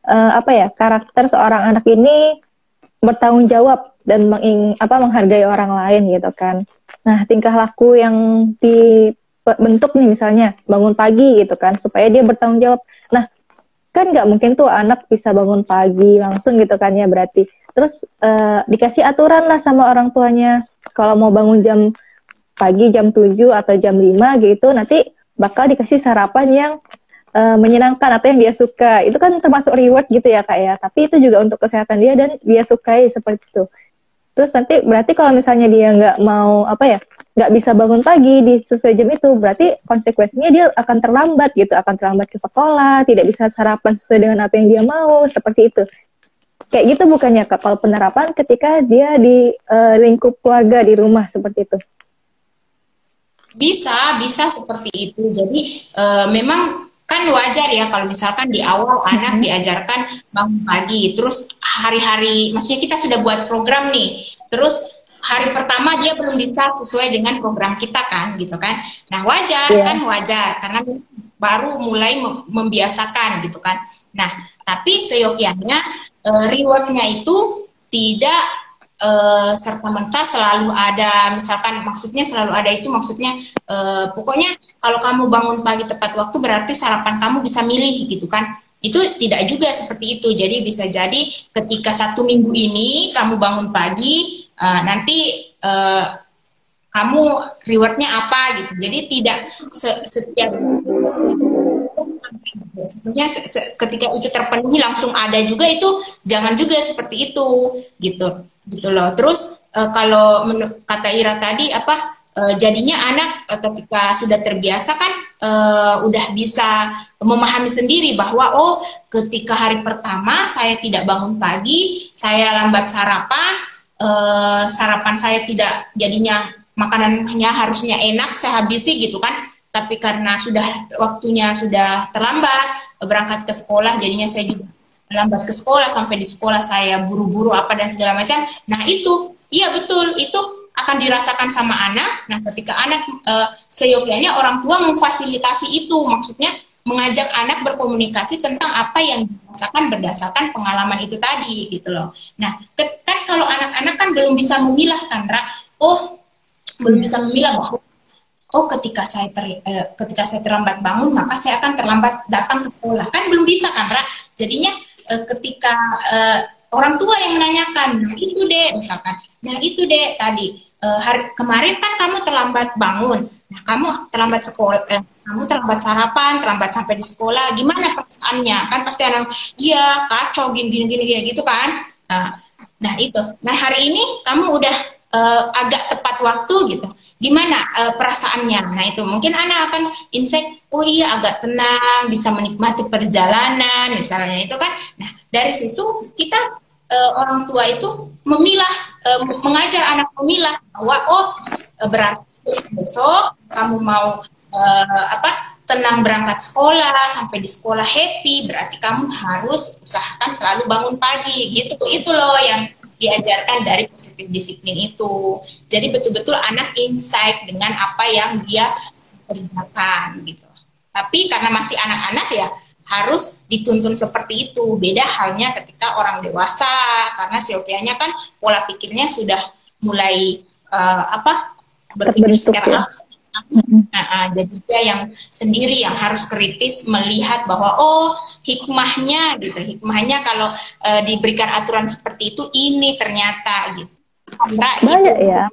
A: uh, apa ya karakter seorang anak ini bertanggung jawab dan menging, apa menghargai orang lain gitu kan. Nah tingkah laku yang dibentuk nih misalnya bangun pagi gitu kan supaya dia bertanggung jawab. Nah kan nggak mungkin tuh anak bisa bangun pagi langsung gitu kan ya berarti. Terus uh, dikasih aturan lah sama orang tuanya. Kalau mau bangun jam pagi jam 7 atau jam 5 gitu nanti bakal dikasih sarapan yang uh, menyenangkan atau yang dia suka. Itu kan termasuk reward gitu ya kak ya. Tapi itu juga untuk kesehatan dia dan dia sukai seperti itu. Terus nanti berarti kalau misalnya dia nggak mau apa ya nggak bisa bangun pagi di sesuai jam itu, berarti konsekuensinya dia akan terlambat gitu, akan terlambat ke sekolah, tidak bisa sarapan sesuai dengan apa yang dia mau, seperti itu. Kayak gitu bukannya kak, kalau penerapan ketika dia di uh, lingkup keluarga di rumah seperti itu?
B: Bisa, bisa seperti itu. Jadi uh, memang kan wajar ya kalau misalkan di awal anak diajarkan bangun pagi, terus hari-hari, maksudnya kita sudah buat program nih, terus hari pertama dia belum bisa sesuai dengan program kita kan gitu kan. Nah wajar yeah. kan wajar. Karena baru mulai membiasakan gitu kan. Nah tapi seyogyanya uh, rewardnya itu tidak uh, serta merta selalu ada. Misalkan maksudnya selalu ada itu maksudnya uh, pokoknya kalau kamu bangun pagi tepat waktu berarti sarapan kamu bisa milih gitu kan. Itu tidak juga seperti itu. Jadi bisa jadi ketika satu minggu ini kamu bangun pagi uh, nanti uh, kamu rewardnya apa gitu. Jadi tidak se setiap ketika itu terpenuhi langsung ada juga itu jangan juga seperti itu gitu gitu loh. Terus uh, kalau kata Ira tadi apa uh, jadinya anak uh, ketika sudah terbiasa kan uh, udah bisa memahami sendiri bahwa oh ketika hari pertama saya tidak bangun pagi, saya lambat sarapan, uh, sarapan saya tidak jadinya makanannya harusnya enak saya habisi gitu kan. Tapi karena sudah waktunya sudah terlambat berangkat ke sekolah jadinya saya juga lambat ke sekolah sampai di sekolah saya buru-buru apa dan segala macam. Nah itu iya betul itu akan dirasakan sama anak. Nah ketika anak e, seyogianya orang tua memfasilitasi itu maksudnya mengajak anak berkomunikasi tentang apa yang dirasakan berdasarkan pengalaman itu tadi gitu loh. Nah kan kalau anak-anak kan belum bisa memilah kan Ra? Oh belum bisa memilah bahwa oh ketika saya ter, eh, ketika saya terlambat bangun maka saya akan terlambat datang ke sekolah. Kan belum bisa kan Ra? Jadinya eh, ketika eh, orang tua yang menanyakan nah itu deh misalkan. Nah itu deh tadi. Eh, hari kemarin kan kamu terlambat bangun. Nah kamu terlambat sekolah eh, kamu terlambat sarapan terlambat sampai di sekolah gimana perasaannya kan pasti anak iya kacau gini gini gini, gini gitu kan nah, nah itu nah hari ini kamu udah uh, agak tepat waktu gitu. Gimana uh, perasaannya? Nah itu mungkin anak akan insight, oh iya agak tenang, bisa menikmati perjalanan, misalnya itu kan. Nah dari situ kita uh, orang tua itu memilah, uh, mengajar anak memilah bahwa oh berarti besok kamu mau uh, apa tenang berangkat sekolah sampai di sekolah happy berarti kamu harus usahakan selalu bangun pagi gitu itu loh yang diajarkan dari positif disiplin itu. Jadi betul-betul anak insight dengan apa yang dia kerjakan gitu. Tapi karena masih anak-anak ya harus dituntun seperti itu. Beda halnya ketika orang dewasa karena siopianya kan pola pikirnya sudah mulai uh, apa berpikir secara ya. Nah, jadi dia yang sendiri yang harus kritis melihat bahwa oh hikmahnya gitu, hikmahnya kalau e, diberikan aturan seperti itu ini ternyata gitu.
A: Ra, Banyak gitu. ya.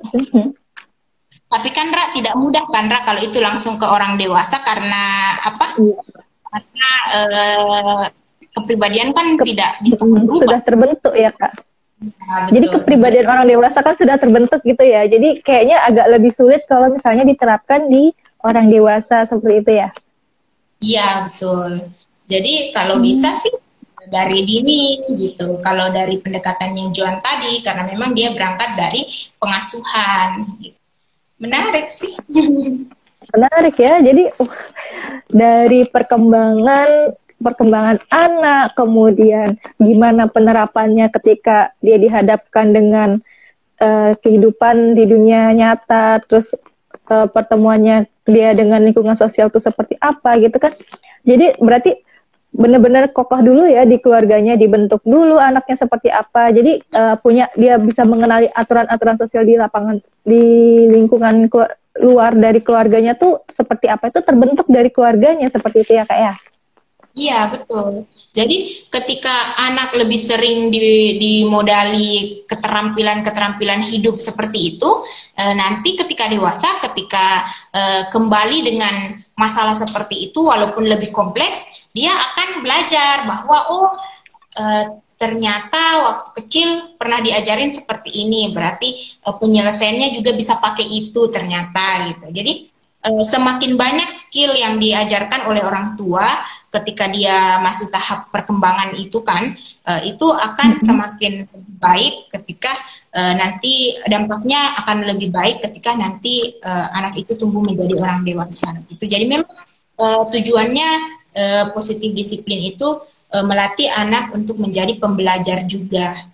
B: Tapi kan Ra tidak mudah kan Ra kalau itu langsung ke orang dewasa karena apa? Iya. Karena e, kepribadian kan Ke, tidak bisa berubah.
A: Sudah terbentuk ya kak. Nah, Jadi kepribadian orang dewasa kan sudah terbentuk gitu ya. Jadi kayaknya agak lebih sulit kalau misalnya diterapkan di orang dewasa seperti itu ya.
B: Iya betul. Jadi kalau hmm. bisa sih dari dini gitu. Kalau dari pendekatannya Joan tadi karena memang dia berangkat dari pengasuhan. Gitu. Menarik sih.
A: Menarik ya. Jadi uh, dari perkembangan perkembangan anak, kemudian gimana penerapannya ketika dia dihadapkan dengan uh, kehidupan di dunia nyata, terus uh, pertemuannya dia dengan lingkungan sosial itu seperti apa gitu kan. Jadi berarti benar-benar kokoh dulu ya di keluarganya, dibentuk dulu anaknya seperti apa. Jadi uh, punya dia bisa mengenali aturan-aturan sosial di lapangan, di lingkungan luar dari keluarganya tuh seperti apa itu terbentuk dari keluarganya seperti itu ya kak ya.
B: Iya betul. Jadi ketika anak lebih sering di, dimodali keterampilan-keterampilan hidup seperti itu, e, nanti ketika dewasa, ketika e, kembali dengan masalah seperti itu, walaupun lebih kompleks, dia akan belajar bahwa oh e, ternyata waktu kecil pernah diajarin seperti ini, berarti e, penyelesaiannya juga bisa pakai itu ternyata gitu. Jadi semakin banyak skill yang diajarkan oleh orang tua ketika dia masih tahap perkembangan itu kan uh, itu akan mm-hmm. semakin baik ketika uh, nanti dampaknya akan lebih baik ketika nanti uh, anak itu tumbuh menjadi orang dewasa. Itu jadi memang uh, tujuannya uh, positif disiplin itu uh, melatih anak untuk menjadi pembelajar juga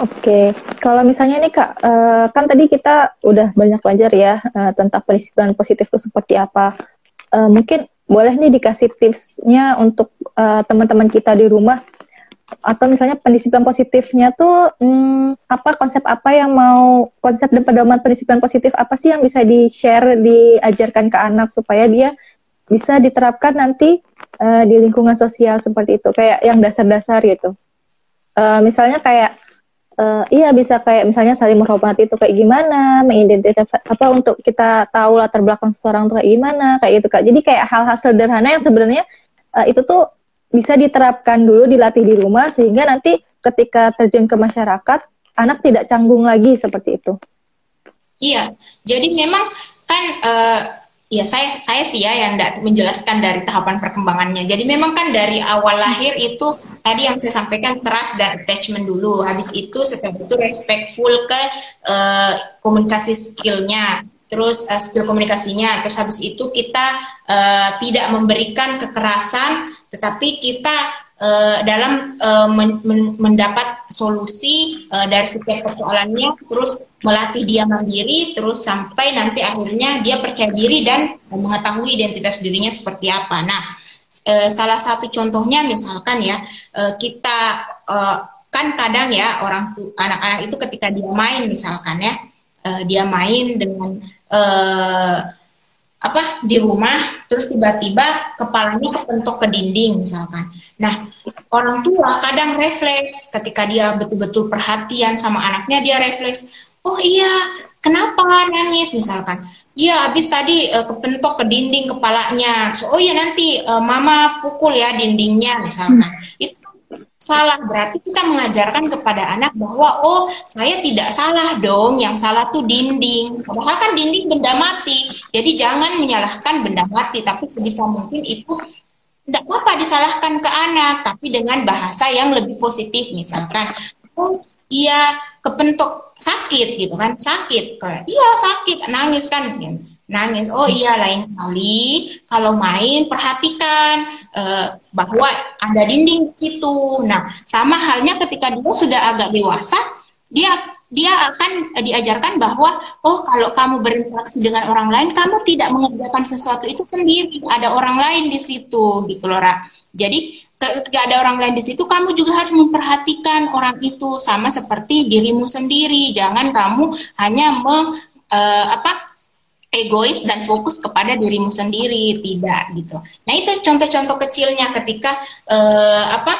A: Oke, kalau misalnya nih kak, uh, kan tadi kita udah banyak belajar ya uh, tentang pendisiplinan positif itu seperti apa. Uh, mungkin boleh nih dikasih tipsnya untuk uh, teman-teman kita di rumah atau misalnya pendisiplinan positifnya tuh hmm, apa konsep apa yang mau konsep dan pedoman pendisiplinan positif apa sih yang bisa di share diajarkan ke anak supaya dia bisa diterapkan nanti uh, di lingkungan sosial seperti itu kayak yang dasar-dasar gitu uh, misalnya kayak uh, iya bisa kayak misalnya saling menghormati itu kayak gimana, mengidentifikasi apa untuk kita tahu latar belakang seseorang itu kayak gimana, kayak gitu kak. Jadi kayak hal-hal sederhana yang sebenarnya uh, itu tuh bisa diterapkan dulu dilatih di rumah sehingga nanti ketika terjun ke masyarakat anak tidak canggung lagi seperti itu.
B: Iya, jadi memang kan uh, ya saya saya sih ya yang tidak menjelaskan dari tahapan perkembangannya. Jadi memang kan dari awal lahir itu tadi yang saya sampaikan trust dan attachment dulu. Habis itu setelah itu respectful ke uh, komunikasi skillnya, terus uh, skill komunikasinya. Terus habis itu kita uh, tidak memberikan kekerasan, tetapi kita uh, dalam uh, men men mendapat solusi uh, dari setiap persoalannya, terus melatih dia mandiri terus sampai nanti akhirnya dia percaya diri dan mengetahui identitas dirinya seperti apa. Nah, e, salah satu contohnya misalkan ya e, kita e, kan kadang ya orang anak-anak itu ketika dia main misalkan ya e, dia main dengan e, apa di rumah terus tiba-tiba kepalanya kepentok ke dinding misalkan. Nah, orang tua kadang refleks ketika dia betul-betul perhatian sama anaknya dia refleks, "Oh iya, kenapa nangis?" misalkan. "Iya, habis tadi uh, kepentok ke dinding kepalanya." So, "Oh iya nanti uh, mama pukul ya dindingnya." misalkan. Hmm. Itu salah. Berarti kita mengajarkan kepada anak bahwa oh saya tidak salah dong. Yang salah tuh dinding. Padahal kan dinding benda mati. Jadi jangan menyalahkan benda mati. Tapi sebisa mungkin itu tidak apa disalahkan ke anak. Tapi dengan bahasa yang lebih positif. Misalkan oh iya kepentok sakit gitu kan. Sakit. Iya sakit. Nangis kan. Nangis. Oh iya lain kali. Kalau main perhatikan uh, bahwa ada dinding di situ. Nah, sama halnya ketika dia sudah agak dewasa, dia dia akan diajarkan bahwa oh kalau kamu berinteraksi dengan orang lain, kamu tidak mengerjakan sesuatu itu sendiri, ada orang lain di situ, gitu loh, Ra. Jadi ketika ada orang lain di situ, kamu juga harus memperhatikan orang itu sama seperti dirimu sendiri. Jangan kamu hanya me, uh, apa egois dan fokus kepada dirimu sendiri tidak gitu. Nah itu contoh-contoh kecilnya ketika uh, apa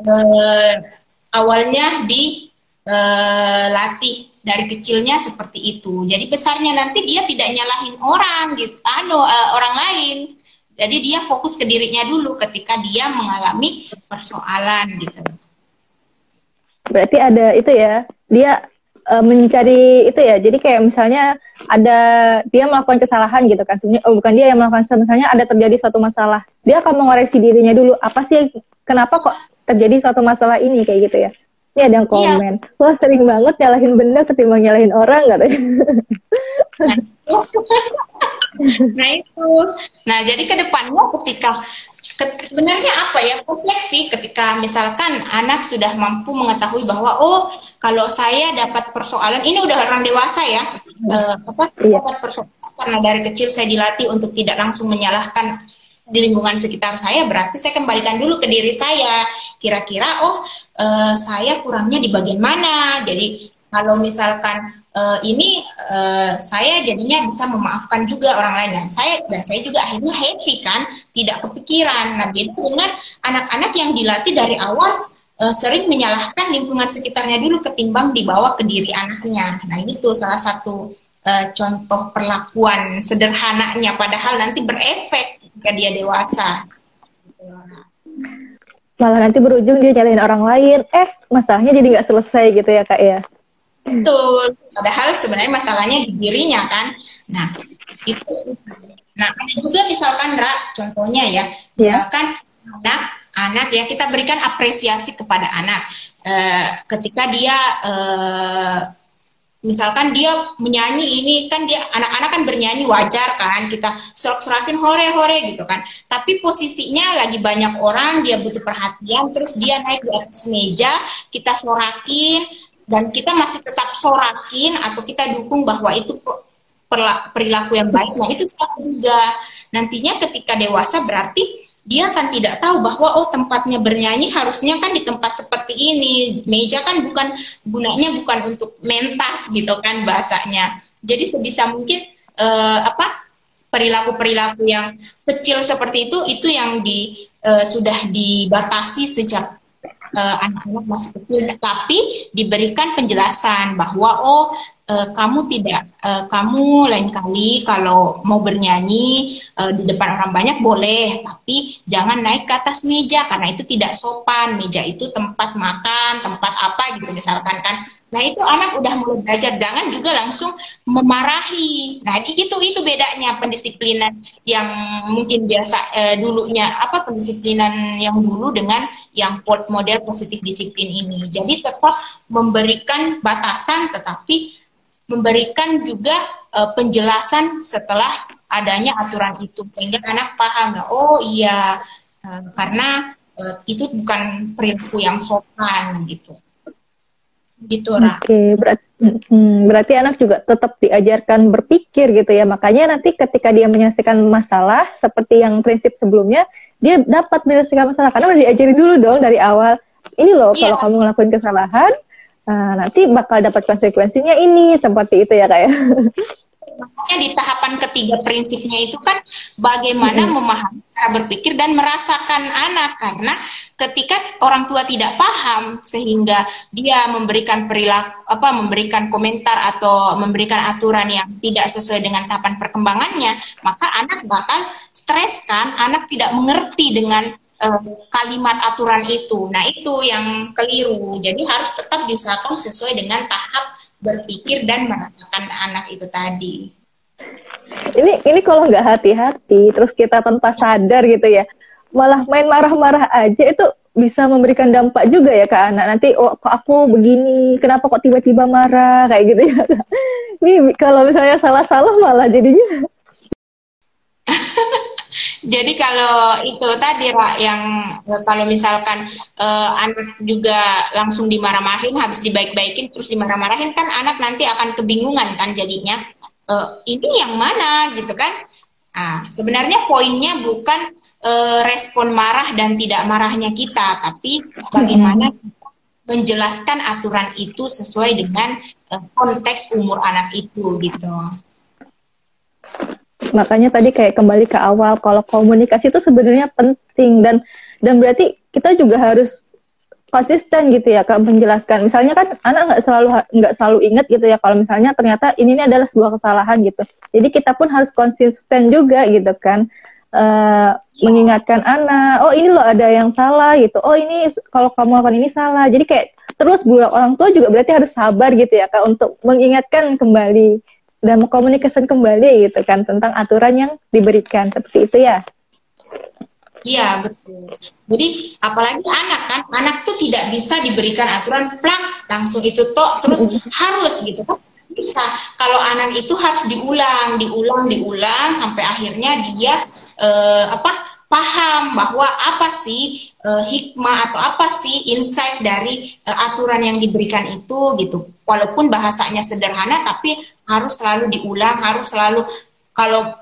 B: uh, awalnya dilatih uh, dari kecilnya seperti itu. Jadi besarnya nanti dia tidak nyalahin orang gitu, anu uh, orang lain. Jadi dia fokus ke dirinya dulu ketika dia mengalami persoalan gitu.
A: Berarti ada itu ya, dia uh, mencari itu ya. Jadi kayak misalnya ada dia melakukan kesalahan gitu kan. Sebenarnya oh bukan dia yang melakukan misalnya ada terjadi suatu masalah. Dia akan mengoreksi dirinya dulu. Apa sih kenapa kok terjadi suatu masalah ini kayak gitu ya. Ini ada yang iya. komen. Iya. Wah sering banget nyalahin benda ketimbang nyalahin orang katanya.
B: nah itu. Nah jadi ke depannya ketika sebenarnya apa ya kompleks sih ketika misalkan anak sudah mampu mengetahui bahwa oh kalau saya dapat persoalan ini udah orang dewasa ya uh, apa iya. dapat persoalan karena dari kecil saya dilatih untuk tidak langsung menyalahkan di lingkungan sekitar saya berarti saya kembalikan dulu ke diri saya kira-kira oh uh, saya kurangnya di bagian mana jadi kalau misalkan uh, ini uh, saya jadinya bisa memaafkan juga orang lain dan saya dan saya juga akhirnya happy kan tidak kepikiran. Nah jadi dengan anak-anak yang dilatih dari awal uh, sering menyalahkan lingkungan sekitarnya dulu ketimbang dibawa ke diri anaknya. Nah itu salah satu uh, contoh perlakuan sederhananya padahal nanti berefek ketika dia dewasa.
A: Malah nanti berujung dia nyalahin orang lain. Eh masalahnya jadi nggak selesai gitu ya kak ya
B: Betul. Padahal sebenarnya masalahnya di dirinya kan. Nah, itu. Nah, ada juga misalkan Ra, contohnya ya. ya. Misalkan yeah. anak anak ya kita berikan apresiasi kepada anak. E, ketika dia e, misalkan dia menyanyi ini kan dia anak-anak kan bernyanyi wajar kan kita sorak-sorakin hore-hore gitu kan tapi posisinya lagi banyak orang dia butuh perhatian terus dia naik di atas meja kita sorakin dan kita masih tetap sorakin atau kita dukung bahwa itu perilaku yang baik, nah itu salah juga. Nantinya ketika dewasa berarti dia kan tidak tahu bahwa oh tempatnya bernyanyi harusnya kan di tempat seperti ini. Meja kan bukan gunanya bukan untuk mentas gitu kan bahasanya. Jadi sebisa mungkin eh, apa perilaku-perilaku yang kecil seperti itu itu yang di eh, sudah dibatasi sejak anak-anak uh, masih kecil, tapi diberikan penjelasan bahwa oh uh, kamu tidak uh, kamu lain kali kalau mau bernyanyi uh, di depan orang banyak boleh tapi jangan naik ke atas meja karena itu tidak sopan meja itu tempat makan tempat apa gitu misalkan kan Nah itu anak udah mulai belajar, jangan juga langsung memarahi. Nah itu itu bedanya pendisiplinan yang mungkin biasa eh, dulunya apa pendisiplinan yang dulu dengan yang model positif disiplin ini. Jadi tetap memberikan batasan, tetapi memberikan juga eh, penjelasan setelah adanya aturan itu sehingga anak paham. Oh iya eh, karena eh, itu bukan perilaku yang sopan gitu gitu Oke,
A: okay, berarti hmm, berarti anak juga tetap diajarkan berpikir gitu ya. Makanya nanti ketika dia menyelesaikan masalah seperti yang prinsip sebelumnya, dia dapat menyelesaikan masalah karena udah diajari dulu dong dari awal. Ini loh iya. kalau kamu ngelakuin kesalahan, nah, nanti bakal dapat konsekuensinya ini seperti itu ya kayak. Ya?
B: Makanya di tahapan ketiga prinsipnya itu kan bagaimana hmm. memahami cara berpikir dan merasakan anak karena ketika orang tua tidak paham sehingga dia memberikan perilaku apa memberikan komentar atau memberikan aturan yang tidak sesuai dengan tahapan perkembangannya maka anak bakal stres kan anak tidak mengerti dengan uh, kalimat aturan itu nah itu yang keliru jadi harus tetap diusahakan sesuai dengan tahap berpikir dan merasakan anak itu tadi
A: ini ini kalau nggak hati-hati terus kita tanpa sadar gitu ya malah main marah-marah aja itu bisa memberikan dampak juga ya ke anak. Nanti oh kok aku begini, kenapa kok tiba-tiba marah kayak gitu ya. Ini kalau misalnya salah-salah malah jadinya.
B: Jadi kalau itu tadi Ra, yang eh, kalau misalkan uh, anak juga langsung dimarah-marahin, habis dibaik-baikin terus dimarah-marahin kan anak nanti akan kebingungan kan jadinya. Uh, ini yang mana gitu kan? Nah, sebenarnya poinnya bukan uh, respon marah dan tidak marahnya kita, tapi bagaimana menjelaskan aturan itu sesuai dengan uh, konteks umur anak itu gitu.
A: Makanya tadi kayak kembali ke awal kalau komunikasi itu sebenarnya penting. Dan dan berarti kita juga harus konsisten gitu ya kak menjelaskan. Misalnya kan anak nggak selalu nggak selalu ingat gitu ya kalau misalnya ternyata ini, ini adalah sebuah kesalahan gitu. Jadi kita pun harus konsisten juga gitu kan. Uh, mengingatkan anak, oh ini loh ada yang salah gitu, oh ini kalau kamu lakukan ini salah. Jadi kayak terus buat orang tua juga berarti harus sabar gitu ya kak untuk mengingatkan kembali dan mengkomunikasikan kembali gitu kan tentang aturan yang diberikan seperti itu ya.
B: Iya betul. Jadi apalagi anak kan, anak tuh tidak bisa diberikan aturan plak langsung itu tok terus harus gitu kan bisa. Kalau anak itu harus diulang, diulang, diulang sampai akhirnya dia uh, apa paham bahwa apa sih uh, hikmah atau apa sih insight dari uh, aturan yang diberikan itu gitu. Walaupun bahasanya sederhana tapi harus selalu diulang, harus selalu kalau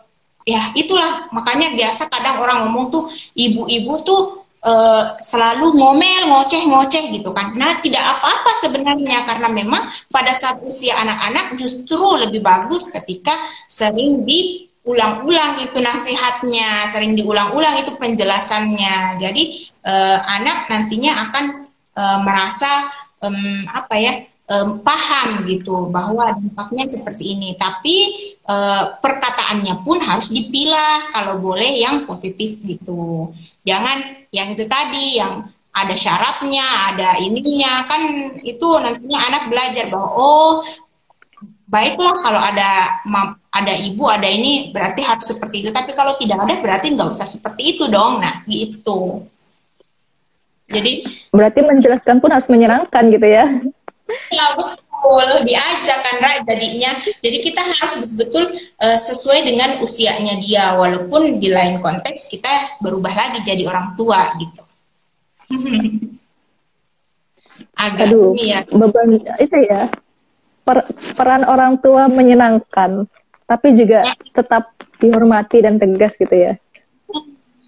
B: ya itulah makanya biasa kadang orang ngomong tuh ibu-ibu tuh uh, selalu ngomel, ngoceh-ngoceh gitu kan. Nah, tidak apa-apa sebenarnya karena memang pada saat usia anak-anak justru lebih bagus ketika sering diulang-ulang itu nasihatnya, sering diulang-ulang itu penjelasannya. Jadi uh, anak nantinya akan uh, merasa apa ya? Um, paham gitu bahwa dampaknya seperti ini. Tapi uh, perkataannya pun harus dipilah kalau boleh yang positif gitu. Jangan yang itu tadi yang ada syaratnya, ada ininya. Kan itu nantinya anak belajar bahwa oh baiklah kalau ada ada ibu ada ini berarti harus seperti itu. Tapi kalau tidak ada berarti nggak usah seperti itu dong. Nah gitu.
A: Jadi berarti menjelaskan pun harus menyenangkan gitu ya
B: Ya betul, diajak kan Ra, jadinya. Jadi kita harus betul-betul uh, sesuai dengan usianya dia, walaupun di lain konteks kita berubah lagi jadi orang tua gitu.
A: Agak Aduh, ya. beban itu ya. Per, peran orang tua menyenangkan, tapi juga ya. tetap dihormati dan tegas gitu ya.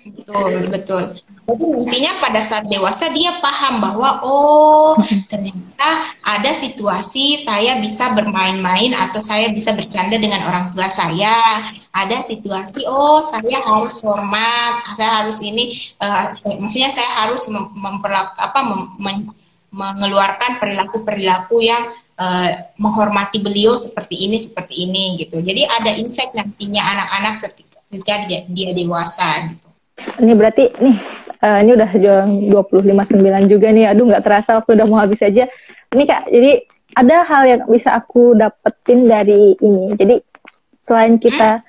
B: Betul, betul. Jadi intinya pada saat dewasa dia paham bahwa oh ternyata ada situasi saya bisa bermain-main atau saya bisa bercanda dengan orang tua saya. Ada situasi oh saya harus hormat, saya harus ini, uh, maksudnya saya harus mem memperlaku apa mem mengeluarkan perilaku-perilaku yang uh, menghormati beliau seperti ini seperti ini gitu. Jadi ada insight nantinya anak-anak ketika dia, dia dewasa gitu.
A: Ini berarti nih uh, ini udah jam 25.9 juga nih. Aduh nggak terasa waktu udah mau habis aja. Ini Kak, jadi ada hal yang bisa aku dapetin dari ini. Jadi selain kita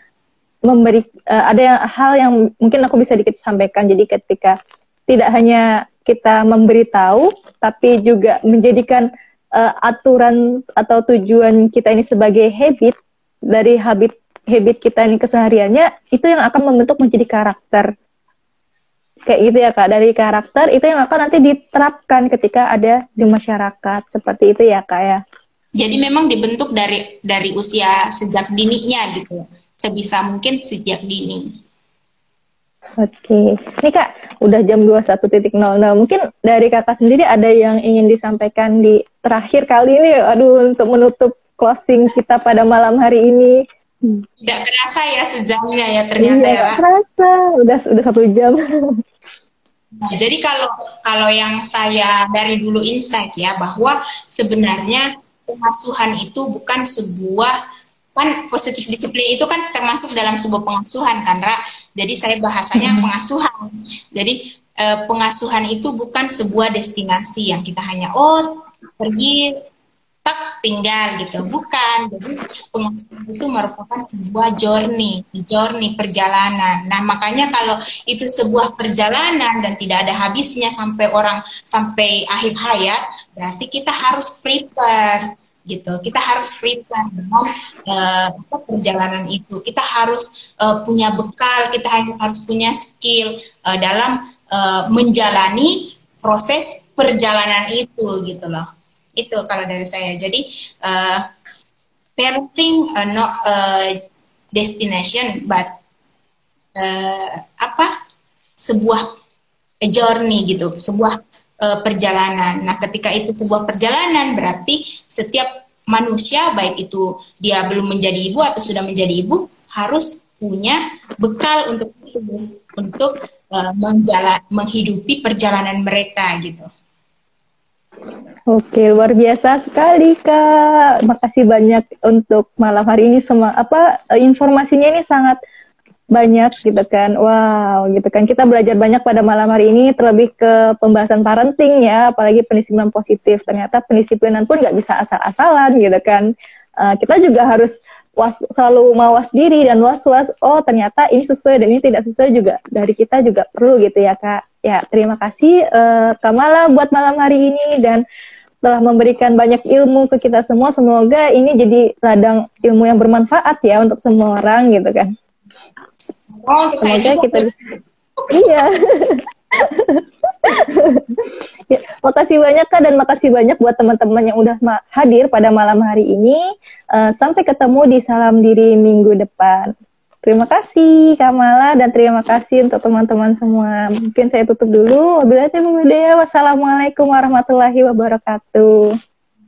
A: memberi uh, ada yang, hal yang mungkin aku bisa dikit sampaikan. Jadi ketika tidak hanya kita memberitahu tapi juga menjadikan uh, aturan atau tujuan kita ini sebagai habit dari habit habit kita ini kesehariannya itu yang akan membentuk menjadi karakter kayak gitu ya kak dari karakter itu yang akan nanti diterapkan ketika ada di masyarakat seperti itu ya kak ya
B: jadi memang dibentuk dari dari usia sejak dininya gitu sebisa mungkin sejak dini
A: Oke, ini kak udah jam 21.00. Mungkin dari kakak sendiri ada yang ingin disampaikan di terakhir kali ini, aduh untuk menutup closing kita pada malam hari ini.
B: Tidak terasa ya sejamnya ya ternyata iya,
A: ya. terasa, udah udah satu jam.
B: Nah, jadi kalau kalau yang saya dari dulu insight ya bahwa sebenarnya pengasuhan itu bukan sebuah kan positif disiplin itu kan termasuk dalam sebuah pengasuhan kan Ra. Jadi saya bahasanya hmm. pengasuhan. Jadi eh, pengasuhan itu bukan sebuah destinasi yang kita hanya oh pergi tinggal gitu. Bukan. Jadi pengasuhan itu merupakan sebuah journey, journey perjalanan. Nah, makanya kalau itu sebuah perjalanan dan tidak ada habisnya sampai orang sampai akhir hayat, berarti kita harus prepare gitu. Kita harus prepare dengan uh, perjalanan itu. Kita harus uh, punya bekal, kita harus punya skill uh, dalam uh, menjalani proses perjalanan itu gitu loh. Itu kalau dari saya. Jadi uh, parenting uh, not a destination but uh, apa? sebuah journey gitu, sebuah uh, perjalanan. Nah, ketika itu sebuah perjalanan berarti setiap manusia baik itu dia belum menjadi ibu atau sudah menjadi ibu harus punya bekal untuk itu untuk uh, menghidupi perjalanan mereka gitu.
A: Oke, luar biasa sekali Kak. Makasih banyak untuk malam hari ini semua apa eh, informasinya ini sangat banyak gitu kan. Wow, gitu kan. Kita belajar banyak pada malam hari ini terlebih ke pembahasan parenting ya, apalagi pendisiplinan positif. Ternyata pendisiplinan pun nggak bisa asal-asalan gitu kan. Uh, kita juga harus was, selalu mawas diri dan was-was. Oh, ternyata ini sesuai dan ini tidak sesuai juga dari kita juga perlu gitu ya, Kak. Ya, terima kasih uh, Kamala buat malam hari ini dan telah memberikan banyak ilmu ke kita semua. Semoga ini jadi ladang ilmu yang bermanfaat ya untuk semua orang gitu kan. Oh, Semoga saya kita bisa. iya. ya, makasih banyak Kak dan makasih banyak buat teman-teman yang udah hadir pada malam hari ini. Uh, sampai ketemu di Salam Diri minggu depan. Terima kasih Kamala dan terima kasih untuk teman-teman semua. Mungkin saya tutup dulu. Wabillahi Wassalamualaikum warahmatullahi wabarakatuh.